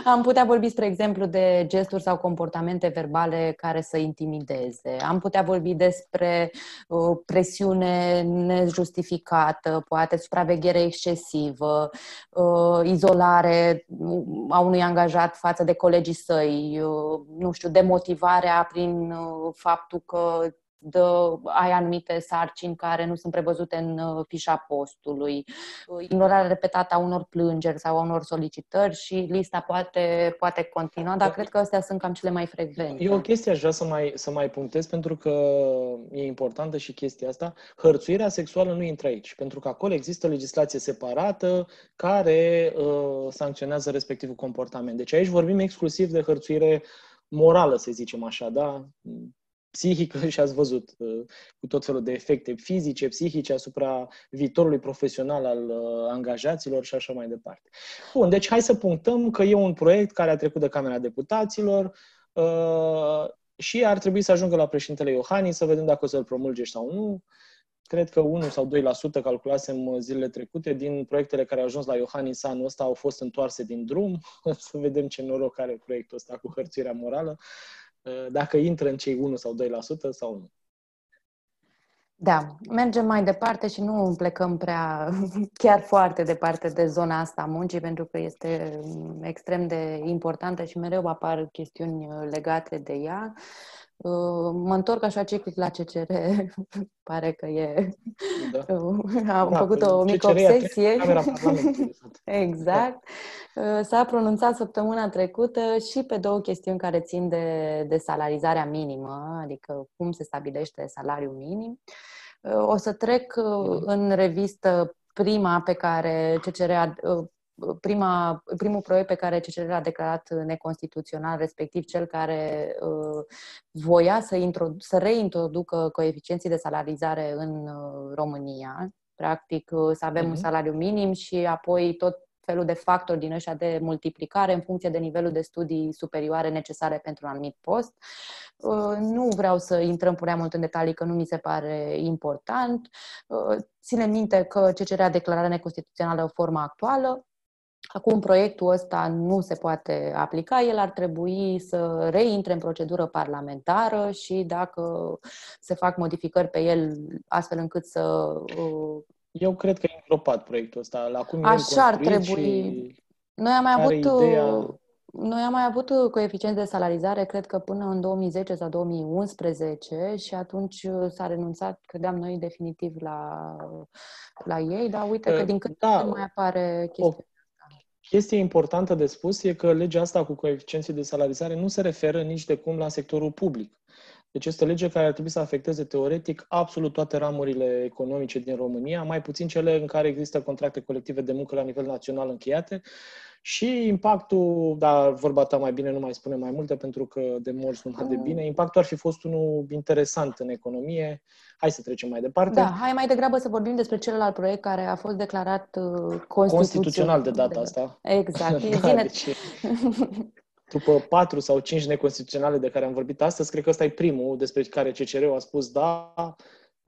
Am putea vorbi, spre exemplu, de gesturi sau comportamente verbale care să intimideze. Am putea vorbi despre uh, presiune nejustificată, poate supraveghere excesivă, uh, izolare a unui angajat față de colegii săi, uh, nu știu, demotivarea prin uh, faptul că dă, ai anumite sarcini care nu sunt prevăzute în uh, fișa postului, ignorarea repetată a unor plângeri sau a unor solicitări și lista poate, poate continua, dar cred că astea sunt cam cele mai frecvente. E o chestie aș vrea să mai, să mai punctez pentru că e importantă și chestia asta. Hărțuirea sexuală nu intră aici, pentru că acolo există legislație separată care uh, sancționează respectivul comportament. Deci aici vorbim exclusiv de hărțuire morală, să zicem așa, da? Psihică [LAUGHS] și ați văzut uh, cu tot felul de efecte fizice, psihice asupra viitorului profesional al uh, angajaților și așa mai departe. Bun, deci hai să punctăm că e un proiect care a trecut de Camera Deputaților uh, și ar trebui să ajungă la președintele Iohannis să vedem dacă o să-l promulge sau nu. Cred că 1 sau 2% calculasem zilele trecute din proiectele care au ajuns la Iohannis anul ăsta au fost întoarse din drum. [LAUGHS] să vedem ce noroc are proiectul ăsta cu hărțuirea morală. Uh, dacă intră în cei 1 sau 2% sau nu. Da, mergem mai departe și nu plecăm prea, [LAUGHS] chiar foarte departe de zona asta a muncii, pentru că este extrem de importantă și mereu apar chestiuni legate de ea. Uh, mă întorc așa ciclic la CCR, [LAUGHS] pare că e... Da. [LAUGHS] Am da, făcut o mică CCR obsesie. [LAUGHS] exact. Da. S-a pronunțat săptămâna trecută și pe două chestiuni care țin de, de salarizarea minimă, adică cum se stabilește salariul minim. Uh, o să trec mhm. în revistă prima pe care CCR a, prima, primul proiect pe care CCR a declarat neconstituțional, respectiv cel care uh, voia să, introdu- să reintroducă coeficienții de salarizare în uh, România, practic uh, să avem uh-huh. un mhm. salariu minim și apoi tot felul de factori din ăștia de multiplicare în funcție de nivelul de studii superioare necesare pentru un anumit post. Uh, nu vreau să intrăm prea mult în detalii, că nu mi se pare important. Uh, ține minte că CCR a declarat neconstituțională forma actuală, Acum proiectul ăsta nu se poate aplica, el ar trebui să reintre în procedură parlamentară și dacă se fac modificări pe el astfel încât să... Uh, Eu cred că e îngropat proiectul ăsta. La cum Așa ar trebui. Noi am mai avut... Ideea... Noi am mai avut coeficienți de salarizare, cred că până în 2010 sau 2011 și atunci s-a renunțat, credeam noi, definitiv la, la ei, dar uite că din cât da, mai apare chestia. Chestia importantă de spus e că legea asta cu coeficienții de salarizare nu se referă nici de cum la sectorul public. Deci este o lege care ar trebui să afecteze teoretic absolut toate ramurile economice din România, mai puțin cele în care există contracte colective de muncă la nivel național încheiate. Și impactul, da, vorba ta mai bine nu mai spune mai multe pentru că de morți nu de bine, impactul ar fi fost unul interesant în economie. Hai să trecem mai departe. Da, hai mai degrabă să vorbim despre celălalt proiect care a fost declarat uh, constituțional. Constituțional de data asta. Exact. [LAUGHS] da, deci, după patru sau cinci neconstituționale de care am vorbit astăzi, cred că ăsta e primul despre care CCR-ul a spus da,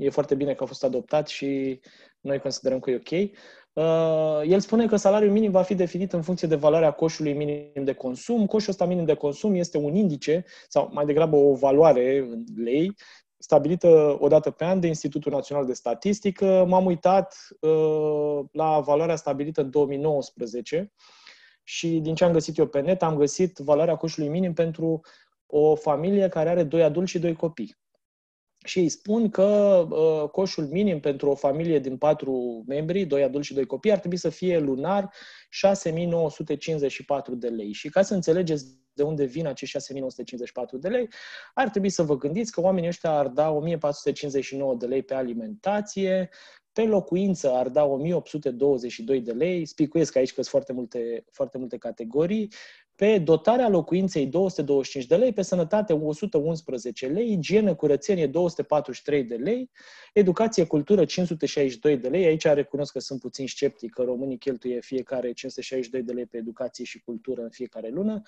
e foarte bine că a fost adoptat și noi considerăm că e ok. Uh, el spune că salariul minim va fi definit în funcție de valoarea coșului minim de consum. Coșul ăsta minim de consum este un indice, sau mai degrabă o valoare în lei, stabilită o dată pe an de Institutul Național de Statistică. M-am uitat uh, la valoarea stabilită în 2019 și din ce am găsit eu pe net, am găsit valoarea coșului minim pentru o familie care are doi adulți și doi copii. Și îi spun că uh, coșul minim pentru o familie din patru membri, doi adulți și doi copii, ar trebui să fie lunar 6954 de lei. Și ca să înțelegeți de unde vin acești 6954 de lei, ar trebui să vă gândiți că oamenii ăștia ar da 1459 de lei pe alimentație, pe locuință ar da 1822 de lei, spicuiesc aici că sunt foarte multe, foarte multe categorii, pe dotarea locuinței 225 de lei, pe sănătate 111 lei, igienă, curățenie 243 de lei, educație, cultură 562 de lei. Aici recunosc că sunt puțin sceptic că românii cheltuie fiecare 562 de lei pe educație și cultură în fiecare lună.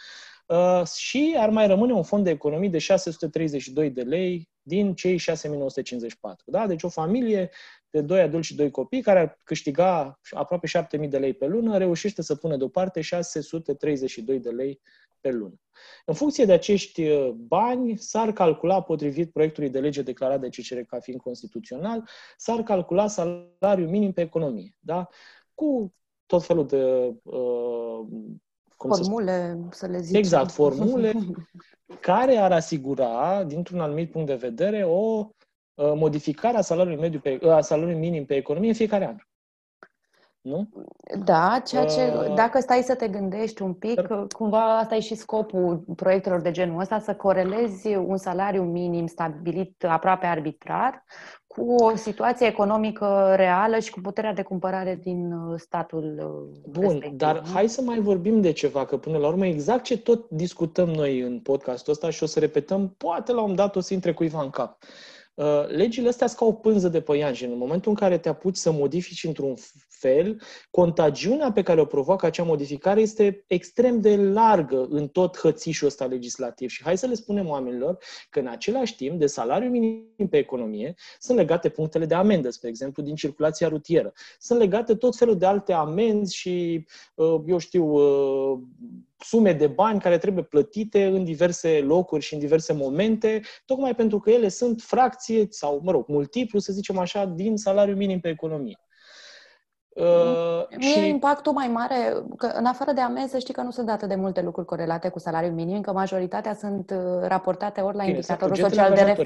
Uh, și ar mai rămâne un fond de economii de 632 de lei din cei 6954. Da? Deci o familie de doi adulți și doi copii care ar câștiga aproape 7000 de lei pe lună, reușește să pună deoparte 632 de lei pe lună. În funcție de acești uh, bani, s-ar calcula, potrivit proiectului de lege declarat de CCR ca fiind constituțional, s-ar calcula salariul minim pe economie. Da? Cu tot felul de uh, cum formule, să, să le zicem. Exact, formule [LAUGHS] care ar asigura, dintr-un anumit punct de vedere, o Uh, modificarea salariului, mediu pe, uh, a salariului minim pe economie în fiecare an. Nu? Da, ceea ce, uh, dacă stai să te gândești un pic, dar, cumva asta e și scopul proiectelor de genul ăsta, să corelezi un salariu minim stabilit aproape arbitrar cu o situație economică reală și cu puterea de cumpărare din statul Bun, respectiv. dar hai să mai vorbim de ceva, că până la urmă exact ce tot discutăm noi în podcastul ăsta și o să repetăm, poate la un dat o să intre cuiva în cap. Uh, Uh, legile astea sunt ca o pânză de păian și în momentul în care te apuci să modifici într-un fel, contagiunea pe care o provoacă acea modificare este extrem de largă în tot hățișul ăsta legislativ. Și hai să le spunem oamenilor că în același timp de salariul minim pe economie sunt legate punctele de amendă, spre exemplu, din circulația rutieră. Sunt legate tot felul de alte amenzi și, uh, eu știu, uh, sume de bani care trebuie plătite în diverse locuri și în diverse momente, tocmai pentru că ele sunt fracție sau, mă rog, multiplu, să zicem așa, din salariul minim pe economie. Uh, Mie și... impactul mai mare, că în afară de amenzi, să știi că nu sunt atât de multe lucruri corelate cu salariul minim, că majoritatea sunt uh, raportate ori la Bine, indicatorul social de ref...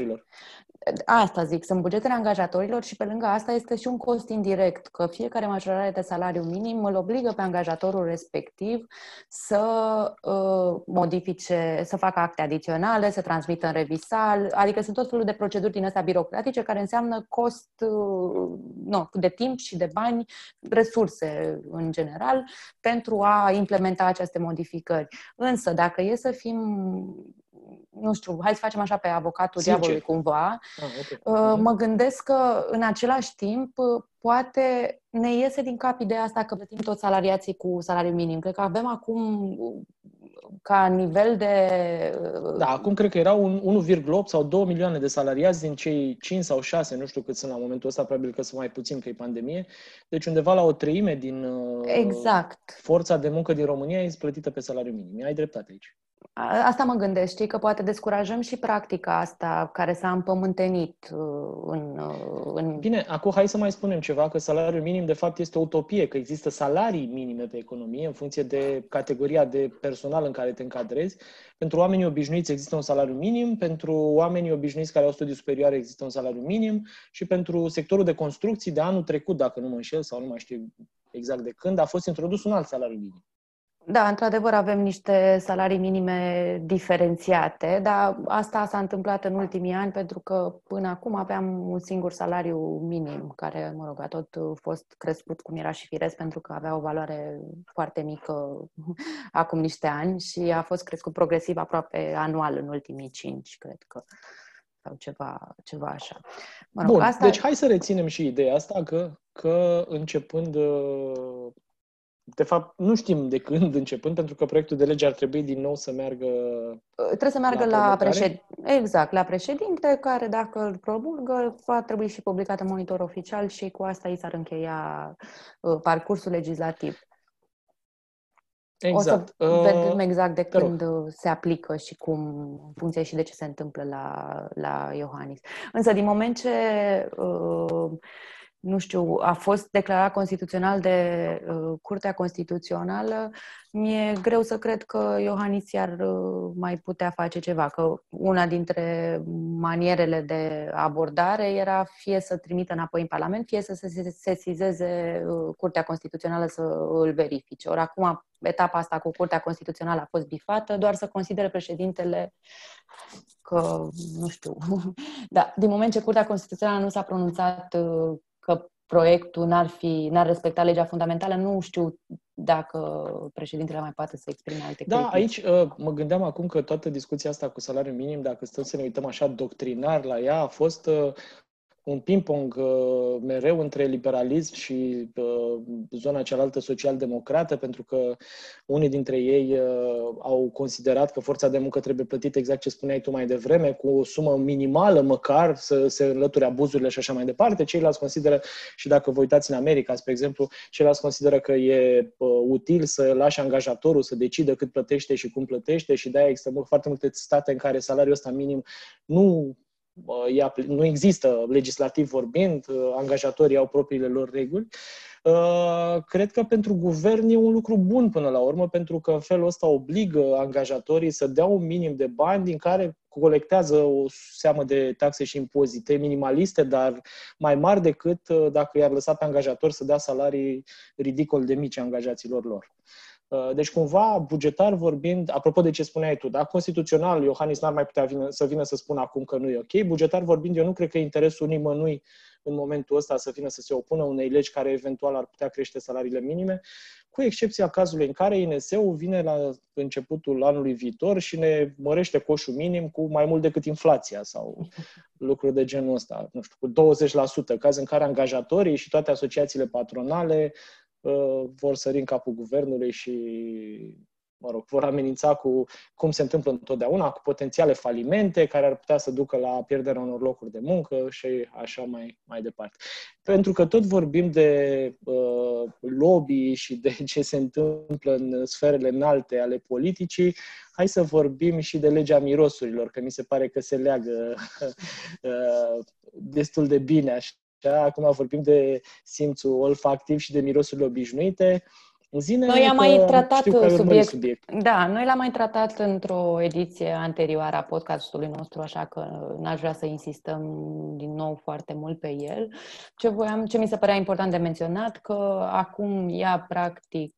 Asta zic, sunt bugetele angajatorilor și pe lângă asta este și un cost indirect, că fiecare majorare de salariu minim îl obligă pe angajatorul respectiv să uh, modifice, să facă acte adiționale, să transmită în revisal, adică sunt tot felul de proceduri din astea birocratice care înseamnă cost uh, no, de timp și de bani resurse în general pentru a implementa aceste modificări. Însă, dacă e să fim nu știu, hai să facem așa pe avocatul Sincer. diavolului cumva, ah, okay. uh, mă gândesc că în același timp poate ne iese din cap ideea asta că plătim toți salariații cu salariu minim. Cred că avem acum ca nivel de... Da, acum cred că erau 1,8 sau 2 milioane de salariați din cei 5 sau 6, nu știu cât sunt la momentul ăsta, probabil că sunt mai puțin că e pandemie. Deci undeva la o treime din uh, exact. forța de muncă din România este plătită pe salariu minim. Ai dreptate aici. Asta mă gândesc, știi, că poate descurajăm și practica asta care s-a împământenit uh, în, uh, în... Bine, acum hai să mai spunem ceva, că salariul minim de fapt este o utopie, că există salarii minime pe economie în funcție de categoria de personal în care te încadrezi. Pentru oamenii obișnuiți există un salariu minim, pentru oamenii obișnuiți care au studii superioare există un salariu minim și pentru sectorul de construcții de anul trecut, dacă nu mă înșel sau nu mai știu exact de când, a fost introdus un alt salariu minim. Da, într-adevăr avem niște salarii minime diferențiate, dar asta s-a întâmplat în ultimii ani pentru că până acum aveam un singur salariu minim, care, mă rog, a tot fost crescut cum era și firesc pentru că avea o valoare foarte mică [LAUGHS] acum niște ani și a fost crescut progresiv aproape anual în ultimii cinci, cred că sau ceva, ceva așa. Mă rog, Bun, asta... deci hai să reținem și ideea asta că, că începând uh, de fapt, nu știm de când începând, pentru că proiectul de lege ar trebui din nou să meargă Trebuie să meargă la, la președinte. Exact, la președinte, care dacă îl promulgă, va trebui și publicat în monitor oficial și cu asta i s-ar încheia uh, parcursul legislativ. Exact. O să uh, vedem exact de când rog. se aplică și cum, în funcție și de ce se întâmplă la, la Iohannis. Însă, din moment ce uh, nu știu, a fost declarat constituțional de uh, Curtea Constituțională, mi-e greu să cred că Iohannis ar uh, mai putea face ceva, că una dintre manierele de abordare era fie să trimită înapoi în Parlament, fie să se sesizeze uh, Curtea Constituțională să îl verifice. Ori acum etapa asta cu Curtea Constituțională a fost bifată, doar să considere președintele că, nu știu, [LAUGHS] da, din moment ce Curtea Constituțională nu s-a pronunțat uh, că proiectul n-ar, fi, n-ar respecta legea fundamentală, nu știu dacă președintele mai poate să exprime alte Da, critici. aici uh, mă gândeam acum că toată discuția asta cu salariul minim, dacă stăm să ne uităm așa doctrinar la ea, a fost uh, un ping-pong uh, mereu între liberalism și uh, zona cealaltă social-democrată, pentru că unii dintre ei uh, au considerat că forța de muncă trebuie plătită exact ce spuneai tu mai devreme, cu o sumă minimală măcar, să se înlăture abuzurile și așa mai departe. Ceilalți consideră, și dacă vă uitați în America, spre exemplu, ceilalți consideră că e util să lași angajatorul să decidă cât plătește și cum plătește și de-aia există foarte multe state în care salariul ăsta minim nu nu există legislativ vorbind, uh, angajatorii au propriile lor reguli. Uh, cred că pentru guvern e un lucru bun până la urmă, pentru că în felul ăsta obligă angajatorii să dea un minim de bani din care colectează o seamă de taxe și impozite minimaliste, dar mai mari decât uh, dacă i-ar lăsa pe angajator să dea salarii ridicol de mici angajaților lor. Uh, deci, cumva, bugetar vorbind, apropo de ce spuneai tu, da, constituțional, Iohannis n-ar mai putea vină, să vină să spună acum că nu e ok. Bugetar vorbind, eu nu cred că interesul nimănui în momentul ăsta să vină să se opună unei legi care eventual ar putea crește salariile minime, cu excepția cazului în care INS-ul vine la începutul anului viitor și ne mărește coșul minim cu mai mult decât inflația sau lucruri de genul ăsta, nu știu, cu 20%, caz în care angajatorii și toate asociațiile patronale Uh, vor sări în capul guvernului și mă rog, vor amenința cu cum se întâmplă întotdeauna, cu potențiale falimente care ar putea să ducă la pierderea unor locuri de muncă și așa mai, mai departe. Pentru că tot vorbim de uh, lobby și de [LAUGHS] ce se întâmplă în sferele înalte ale politicii, hai să vorbim și de legea mirosurilor, că mi se pare că se leagă [LAUGHS] uh, destul de bine așa acum vorbim de simțul olfactiv și de mirosurile obișnuite. Zine noi am mai tratat subiect. subiect. Da, noi l-am mai tratat într-o ediție anterioară a podcastului nostru, așa că n-aș vrea să insistăm din nou foarte mult pe el. Ce, voiam, ce mi se părea important de menționat, că acum ea practic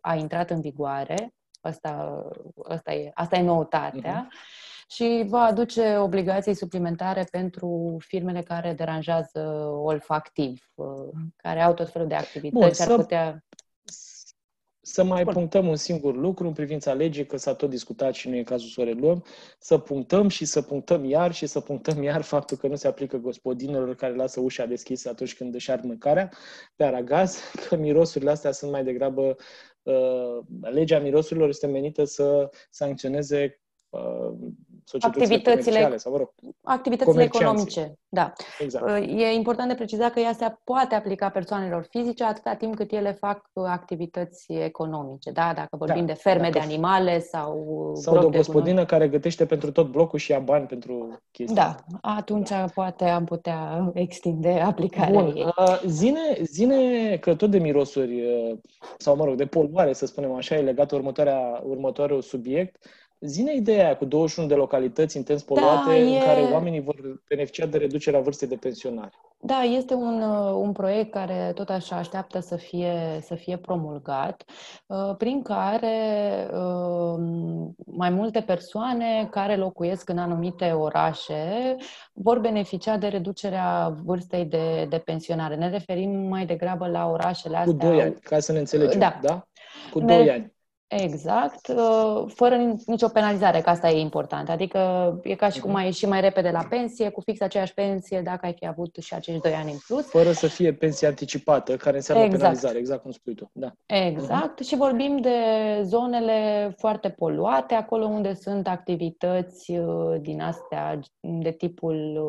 a intrat în vigoare, asta, asta, e, asta e noutatea, uh-huh și va aduce obligații suplimentare pentru firmele care deranjează olfactiv, uh, care au tot felul de activități. Bun, ar putea... Să mai Bun. punctăm un singur lucru în privința legii, că s-a tot discutat și nu e cazul să o reluăm, să punctăm și să punctăm iar și să punctăm iar faptul că nu se aplică gospodinelor care lasă ușa deschisă atunci când își ard mâncarea pe aragaz, [LAUGHS] că mirosurile astea sunt mai degrabă uh, legea mirosurilor este menită să sancționeze uh, activitățile, sau, mă rog, activitățile economice. Da. Exact. Uh, e important de precizat că ea se poate aplica persoanelor fizice atâta timp cât ele fac uh, activități economice. Da? Dacă vorbim da. de ferme Dacă... de animale sau Sau de o gospodină de care gătește pentru tot blocul și ia bani pentru chestii. Da, atunci poate am putea extinde aplicarea Bun. ei. Uh, zine, zine că tot de mirosuri, sau mă rog, de poluare, să spunem așa, e legat următoarea, următorul subiect Zine ideea aia cu 21 de localități intens poluate da, e... în care oamenii vor beneficia de reducerea vârstei de pensionare. Da, este un, uh, un proiect care tot așa așteaptă să fie, să fie promulgat, uh, prin care uh, mai multe persoane care locuiesc în anumite orașe vor beneficia de reducerea vârstei de, de pensionare. Ne referim mai degrabă la orașele astea. Cu 2 ani, ca să ne înțelegem, da? da? Cu 2 ani. Exact, uh, fără nicio penalizare, că asta e important. Adică e ca și cum mhm. ai ieși mai repede la pensie, cu fix aceeași pensie, dacă ai fi avut și acești doi ani în plus. Fără să fie pensie anticipată, care înseamnă exact. penalizare, exact cum spui tu. Da. Exact, uh-huh. și vorbim de zonele foarte poluate, acolo unde sunt activități uh, din astea de tipul,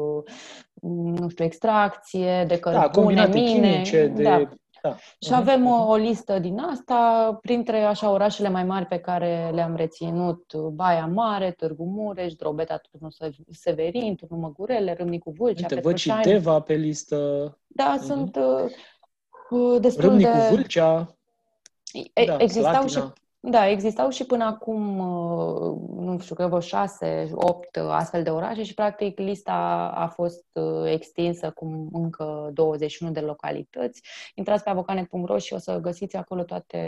nu știu, extracție, de cărbune, da, mine. chimice, de da da. Și avem o, o listă din asta, printre așa orașele mai mari pe care le-am reținut, Baia Mare, Târgu Mureș, Drobeta, Turnul Severin, Turnul Măgurele, Râmnicu Vâlcea, Uite, văd și Deva pe listă. Da, uh-huh. sunt uh, destul Râmnicu de... Vâlcea. Da, Existau Slatina. și da, existau și până acum, uh, nu știu, că vreo șase, opt astfel de orașe și, practic, lista a fost uh, extinsă cu încă 21 de localități. Intrați pe avocanet.ro și o să găsiți acolo toate,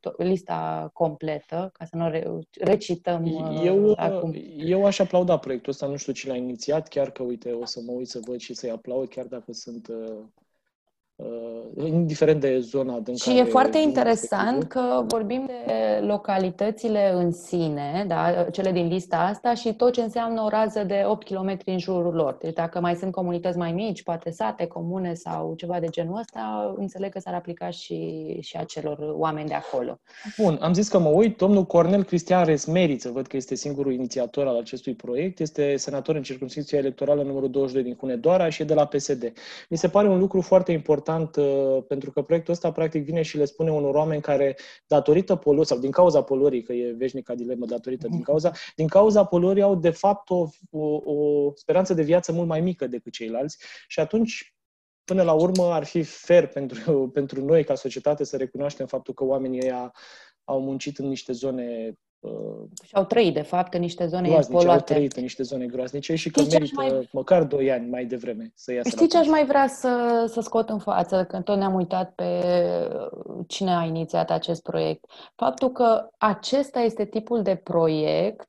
to- lista completă, ca să nu re- recităm uh, eu, acum. Eu aș aplauda proiectul ăsta, nu știu ce l-a inițiat, chiar că, uite, o să mă uit să văd și să-i aplaud, chiar dacă sunt Uh, indiferent de zona din Și e foarte interesant că vorbim de localitățile în sine, da, cele din lista asta și tot ce înseamnă o rază de 8 km în jurul lor. Deci dacă mai sunt comunități mai mici, poate sate, comune sau ceva de genul ăsta, înțeleg că s-ar aplica și, și acelor oameni de acolo. Bun, am zis că mă uit. Domnul Cornel Cristian Resmeriță, văd că este singurul inițiator al acestui proiect, este senator în circunscripția electorală numărul 22 din Hunedoara și e de la PSD. Mi se pare un lucru foarte important important uh, pentru că proiectul ăsta practic vine și le spune unor oameni care datorită poluării sau din cauza poluării, că e veșnica dilemă datorită din cauza, din cauza poluării au de fapt o, o, o speranță de viață mult mai mică decât ceilalți și atunci până la urmă ar fi fair pentru, [LAUGHS] pentru noi ca societate să recunoaștem faptul că oamenii ăia au muncit în niște zone Uh, și au trăit, de fapt, în niște zone groaznice, poluate. au trăit în niște zone groaznice și că merită mai... măcar 2 ani mai devreme să iasă Știi ce aș mai vrea să, să scot în față, că tot ne-am uitat pe cine a inițiat acest proiect? Faptul că acesta este tipul de proiect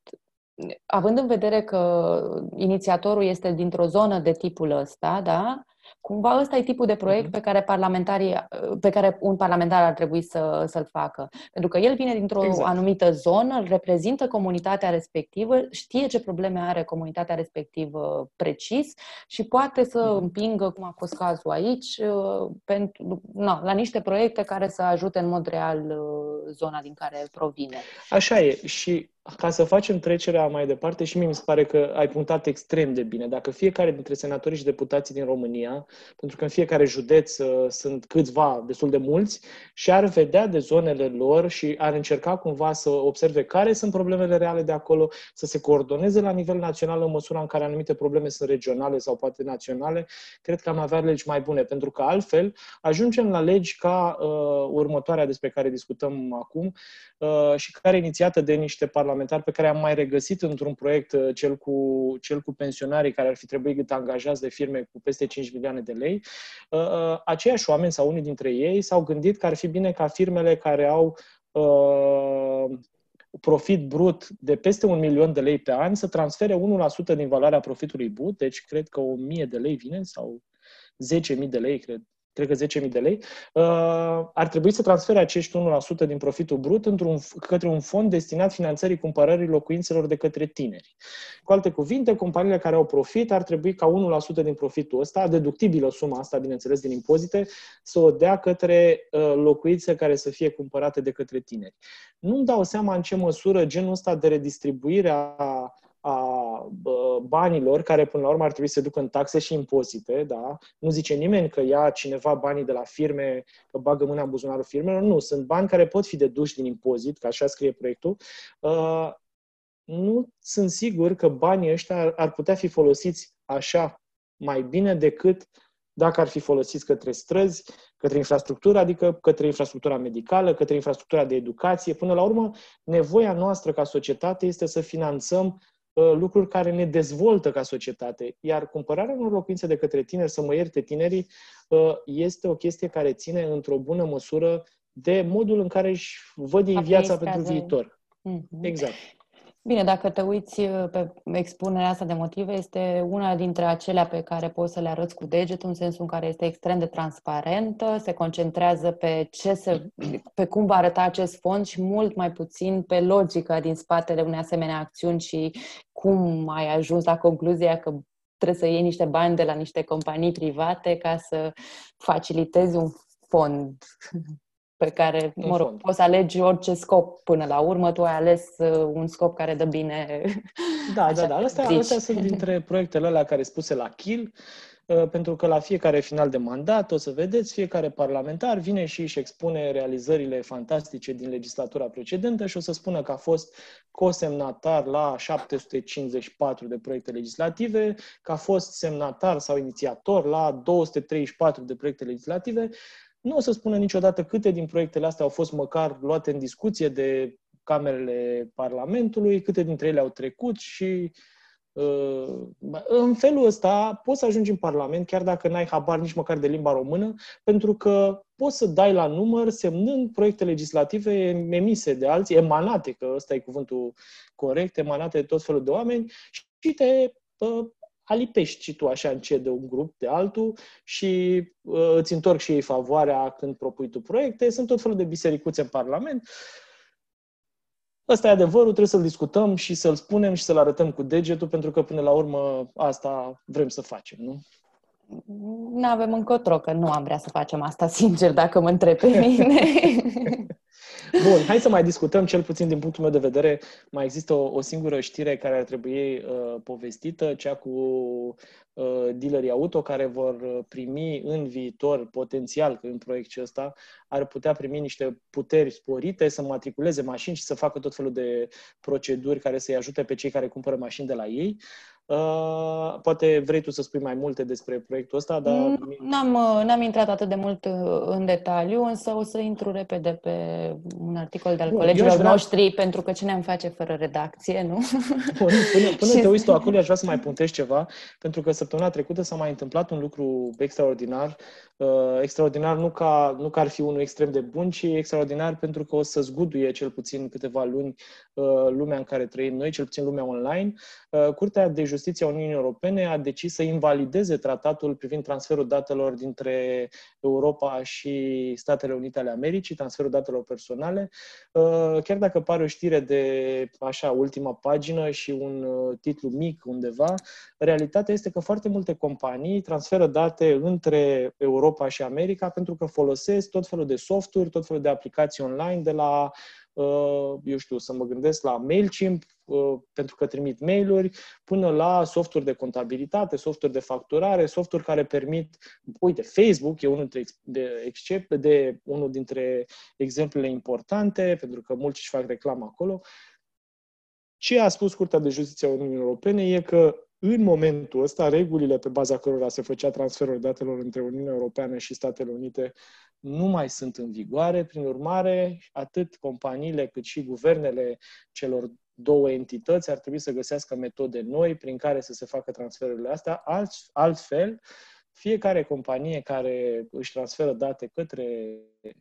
având în vedere că inițiatorul este dintr-o zonă de tipul ăsta, da? Cumva ăsta e tipul de proiect mhm. pe care parlamentarii, pe care un parlamentar ar trebui să, să-l facă. Pentru că el vine dintr-o exact. anumită zonă, reprezintă comunitatea respectivă, știe ce probleme are comunitatea respectivă precis și poate să mhm. împingă, cum a fost cazul aici, uh, pentru, na, la niște proiecte care să ajute în mod real uh, zona din care provine. Așa e. Și ca să facem trecerea mai departe și mie mi se pare că ai punctat extrem de bine. Dacă fiecare dintre senatorii și deputații din România, pentru că în fiecare județ uh, sunt câțiva, destul de mulți, și ar vedea de zonele lor și ar încerca cumva să observe care sunt problemele reale de acolo, să se coordoneze la nivel național în măsura în care anumite probleme sunt regionale sau poate naționale, cred că am avea legi mai bune, pentru că altfel ajungem la legi ca uh, următoarea despre care discutăm acum uh, și care inițiată de niște parlamentari parlamentar pe care am mai regăsit într-un proiect, uh, cel cu, cel cu pensionarii care ar fi trebuit angajați de firme cu peste 5 milioane de lei, uh, uh, aceiași oameni sau unii dintre ei s-au gândit că ar fi bine ca firmele care au profit brut de peste un milion de lei pe an să transfere 1% din valoarea profitului brut, deci cred că 1000 de lei vine sau 10.000 de lei, cred, cred că 10.000 de lei, uh, ar trebui să transfere acești 1% din profitul brut într-un, către un fond destinat finanțării cumpărării locuințelor de către tineri. Cu alte cuvinte, companiile care au profit ar trebui ca 1% din profitul ăsta, deductibilă suma asta, bineînțeles, din impozite, să o dea către uh, locuințe care să fie cumpărate de către tineri. Nu-mi dau seama în ce măsură genul ăsta de redistribuire a a banilor care până la urmă ar trebui să se ducă în taxe și impozite, da? Nu zice nimeni că ia cineva banii de la firme, că bagă mâna în buzunarul firmelor, nu, sunt bani care pot fi deduși din impozit, că așa scrie proiectul. Uh, nu sunt sigur că banii ăștia ar putea fi folosiți așa mai bine decât dacă ar fi folosiți către străzi, către infrastructură, adică către infrastructura medicală, către infrastructura de educație. Până la urmă, nevoia noastră ca societate este să finanțăm uh, lucruri care ne dezvoltă ca societate. Iar cumpărarea unor locuințe de către tineri, să mă ierte tinerii, uh, este o chestie care ține într-o bună măsură de modul în care își văd ei viața pentru viitor. Mm-hmm. Exact. Bine, dacă te uiți uh, pe expunerea asta de motive, este una dintre acelea pe care poți să le arăți cu degetul, în sensul în care este extrem de transparentă, se concentrează pe, ce se, pe cum va arăta acest fond și mult mai puțin pe logica din spatele unei asemenea acțiuni și cum ai ajuns la concluzia că trebuie să iei niște bani de la niște companii private ca să facilitezi un fond pe care, mă rog, poți să alegi orice scop până la urmă. Tu ai ales uh, un scop care dă bine. [LAUGHS] Da, da, da. Astea, astea sunt dintre proiectele alea care spuse la Kill, uh, pentru că la fiecare final de mandat, o să vedeți, fiecare parlamentar vine și își expune realizările fantastice din legislatura precedentă și o să spună că a fost cosemnatar la 754 de proiecte legislative, că a fost semnatar sau inițiator la 234 de proiecte legislative nu o să spună niciodată câte din proiectele astea au fost măcar luate în discuție de camerele Parlamentului, câte dintre ele au trecut și uh, în felul ăsta poți să ajungi în Parlament chiar dacă n-ai habar nici măcar de limba română, pentru că poți să dai la număr semnând proiecte legislative emise de alții, emanate, că ăsta e cuvântul corect, emanate de tot felul de oameni și te uh, alipești și tu așa încet de un grup de altul și uh, îți întorc și ei favoarea când propui tu proiecte. Sunt tot felul de bisericuțe în Parlament. Ăsta e adevărul, trebuie să-l discutăm și să-l spunem și să-l arătăm cu degetul, pentru că până la urmă asta vrem să facem, nu? Nu avem încotro, că nu am vrea să facem asta, sincer, dacă mă întreb pe mine. [LAUGHS] Bun, hai să mai discutăm, cel puțin din punctul meu de vedere, mai există o, o singură știre care ar trebui uh, povestită, cea cu uh, dealerii auto care vor primi în viitor, potențial, că în proiectul ăsta, ar putea primi niște puteri sporite să matriculeze mașini și să facă tot felul de proceduri care să-i ajute pe cei care cumpără mașini de la ei. Uh, poate vrei tu să spui mai multe despre proiectul ăsta, dar... Mm, n-am, uh, n-am intrat atât de mult uh, în detaliu, însă o să intru repede pe un articol de-al Bun, colegilor vrea... noștri, pentru că ce ne-am face fără redacție, nu? [LAUGHS] Bun, până, până [LAUGHS] te uiți tu acolo, aș vrea să mai puntești ceva, pentru că săptămâna trecută s-a mai întâmplat un lucru extraordinar Uh, extraordinar nu ca, nu că ar fi unul extrem de bun, ci extraordinar pentru că o să zguduie cel puțin câteva luni uh, lumea în care trăim noi, cel puțin lumea online. Uh, Curtea de Justiție a Uniunii Europene a decis să invalideze tratatul privind transferul datelor dintre Europa și Statele Unite ale Americii, transferul datelor personale. Chiar dacă pare o știre de așa ultima pagină și un titlu mic undeva, realitatea este că foarte multe companii transferă date între Europa Europa și America pentru că folosesc tot felul de softuri, tot felul de aplicații online de la uh, eu știu, să mă gândesc la MailChimp, uh, pentru că trimit mail-uri, până la softuri de contabilitate, softuri de facturare, softuri care permit, uite, Facebook e unul dintre, de, excep, de unul dintre exemplele importante, pentru că mulți își fac reclamă acolo. Ce a spus Curtea de Justiție a Uniunii Europene e că în momentul ăsta, regulile pe baza cărora se făcea transferul datelor între Uniunea Europeană și Statele Unite nu mai sunt în vigoare. Prin urmare, atât companiile cât și guvernele celor două entități ar trebui să găsească metode noi prin care să se facă transferurile astea. Alt, altfel, fiecare companie care își transferă date către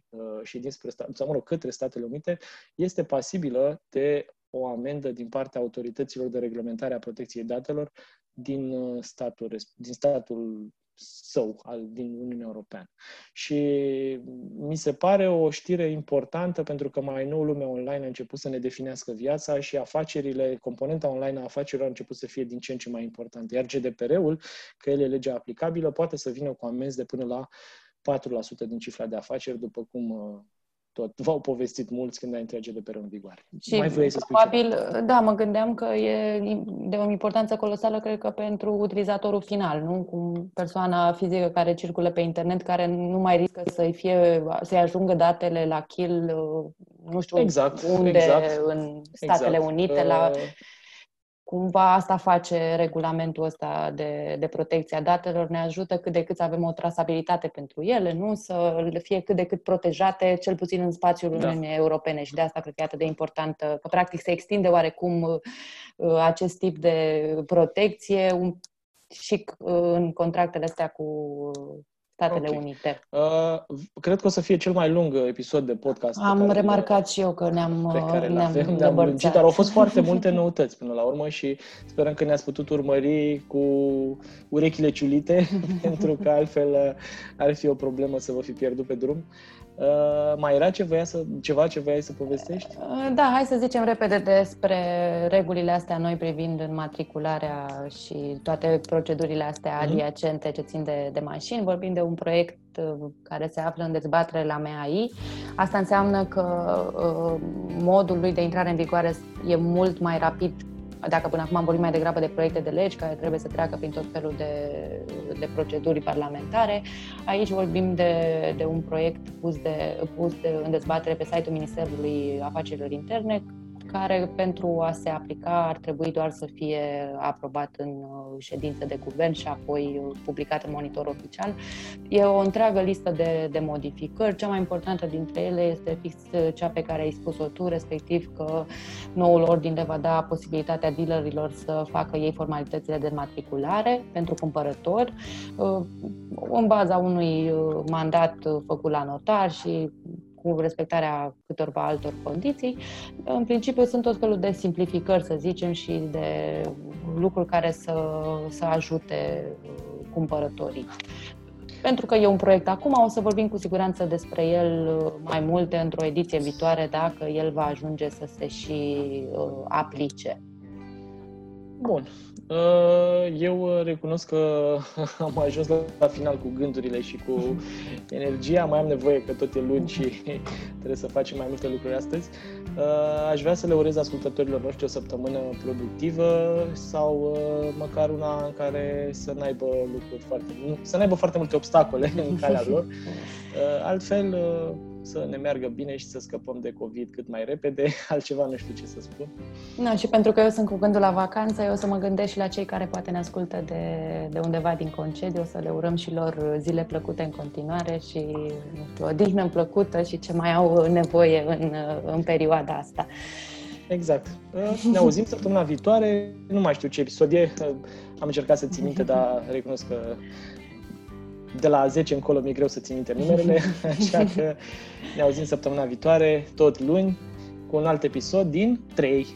uh, și dinspre sau, mă rog, către Statele Unite este pasibilă de o amendă din partea autorităților de reglementare a protecției datelor din uh, statul, din statul său, al, din Uniunea Europeană. Și mi se pare o știre importantă pentru că mai nou lumea online a început să ne definească viața și afacerile, componenta online a afacerilor a început să fie din ce în ce mai importantă. Iar GDPR-ul, că el e legea aplicabilă, poate să vină cu amenzi de până la 4% din cifra de afaceri, după cum uh, tot v-au povestit mulți când a intrat GDPR în vigoare. Și Mai vrei să spui probabil, ceva? da, mă gândeam că e de o importanță colosală, cred că pentru utilizatorul final, nu? Cu persoana fizică care circulă pe internet, care nu mai riscă să-i fie, să-i ajungă datele la kill, nu știu exact, unde, exact, în Statele exact. Unite, la... Uh, cumva asta face regulamentul ăsta de, de protecție a datelor, ne ajută cât de cât să avem o trasabilitate pentru ele, nu să fie cât de cât protejate, cel puțin în spațiul da. Uniunii Europene și de asta cred că e atât de important că practic se extinde oarecum uh, acest tip de protecție și uh, în contractele astea cu Statele okay. Unite. Uh, cred că o să fie cel mai lung episod de podcast. Am remarcat și eu că ne-am pe care ne-am, avem, ne-am lungit, dar au fost foarte multe [LAUGHS] noutăți până la urmă și sperăm că ne-ați putut urmări cu urechile ciulite, [LAUGHS] pentru că altfel uh, ar fi o problemă să vă fi pierdut pe drum. Uh, mai era ce voia să, ceva ce voiai să povestești? Uh, da, hai să zicem repede despre regulile astea noi privind înmatricularea și toate procedurile astea mm-hmm. adiacente ce țin de, de mașini. Vorbim de un proiect uh, care se află în dezbatere la MAI. Asta înseamnă că uh, modul lui de intrare în vigoare e mult mai rapid dacă până acum am vorbit mai degrabă de proiecte de legi care trebuie să treacă prin tot felul de, de proceduri parlamentare, aici vorbim de, de un proiect pus, de, pus de, în dezbatere pe site-ul Ministerului Afacerilor Interne, care pentru a se aplica ar trebui doar să fie aprobat în uh, ședință de guvern și apoi uh, publicat în monitor oficial. E o întreagă listă de, de modificări. Cea mai importantă dintre ele este fix uh, cea pe care ai spus-o tu, respectiv că noul ordin le va da posibilitatea dealerilor să facă ei formalitățile de matriculare pentru cumpărători în baza unui mandat făcut la notar și cu respectarea câtorva altor condiții. În principiu sunt tot felul de simplificări, să zicem, și de lucruri care să, să ajute uh, cumpărătorii. Pentru că e un proiect acum, o să vorbim cu siguranță despre el uh, mai multe într-o ediție viitoare, dacă el va ajunge să se și uh, aplice. Bun. Uh, eu uh, recunosc că [LAUGHS] am ajuns la final cu gândurile și cu [LAUGHS] energia. Mai am nevoie că tot e luni și [LAUGHS] trebuie să facem mai multe lucruri astăzi. Uh, aș vrea să le urez ascultătorilor noștri o săptămână productivă sau măcar una în care să n-aibă lucruri foarte, să n-aibă foarte multe obstacole în calea lor. Altfel, să ne meargă bine și să scăpăm de COVID cât mai repede. [LAUGHS] Altceva nu știu ce să spun. Nu, și pentru că eu sunt cu gândul la vacanță, eu o să mă gândesc și la cei care poate ne ascultă de, de undeva din concediu, o să le urăm și lor zile plăcute în continuare și nu știu, o dihnă plăcută și ce mai au nevoie în, în perioada asta. Exact. Ne auzim săptămâna viitoare. Nu mai știu ce episod e. Am încercat să țin minte, dar recunosc că de la 10 încolo mi-e greu să țin minte numerele, [LAUGHS] așa că ne auzim săptămâna viitoare, tot luni, cu un alt episod din 3.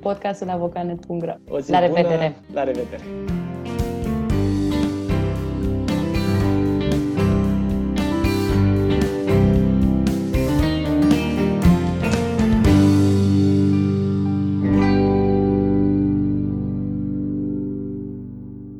Podcastul avocanet.ro O zi la bună, revedere! La revedere!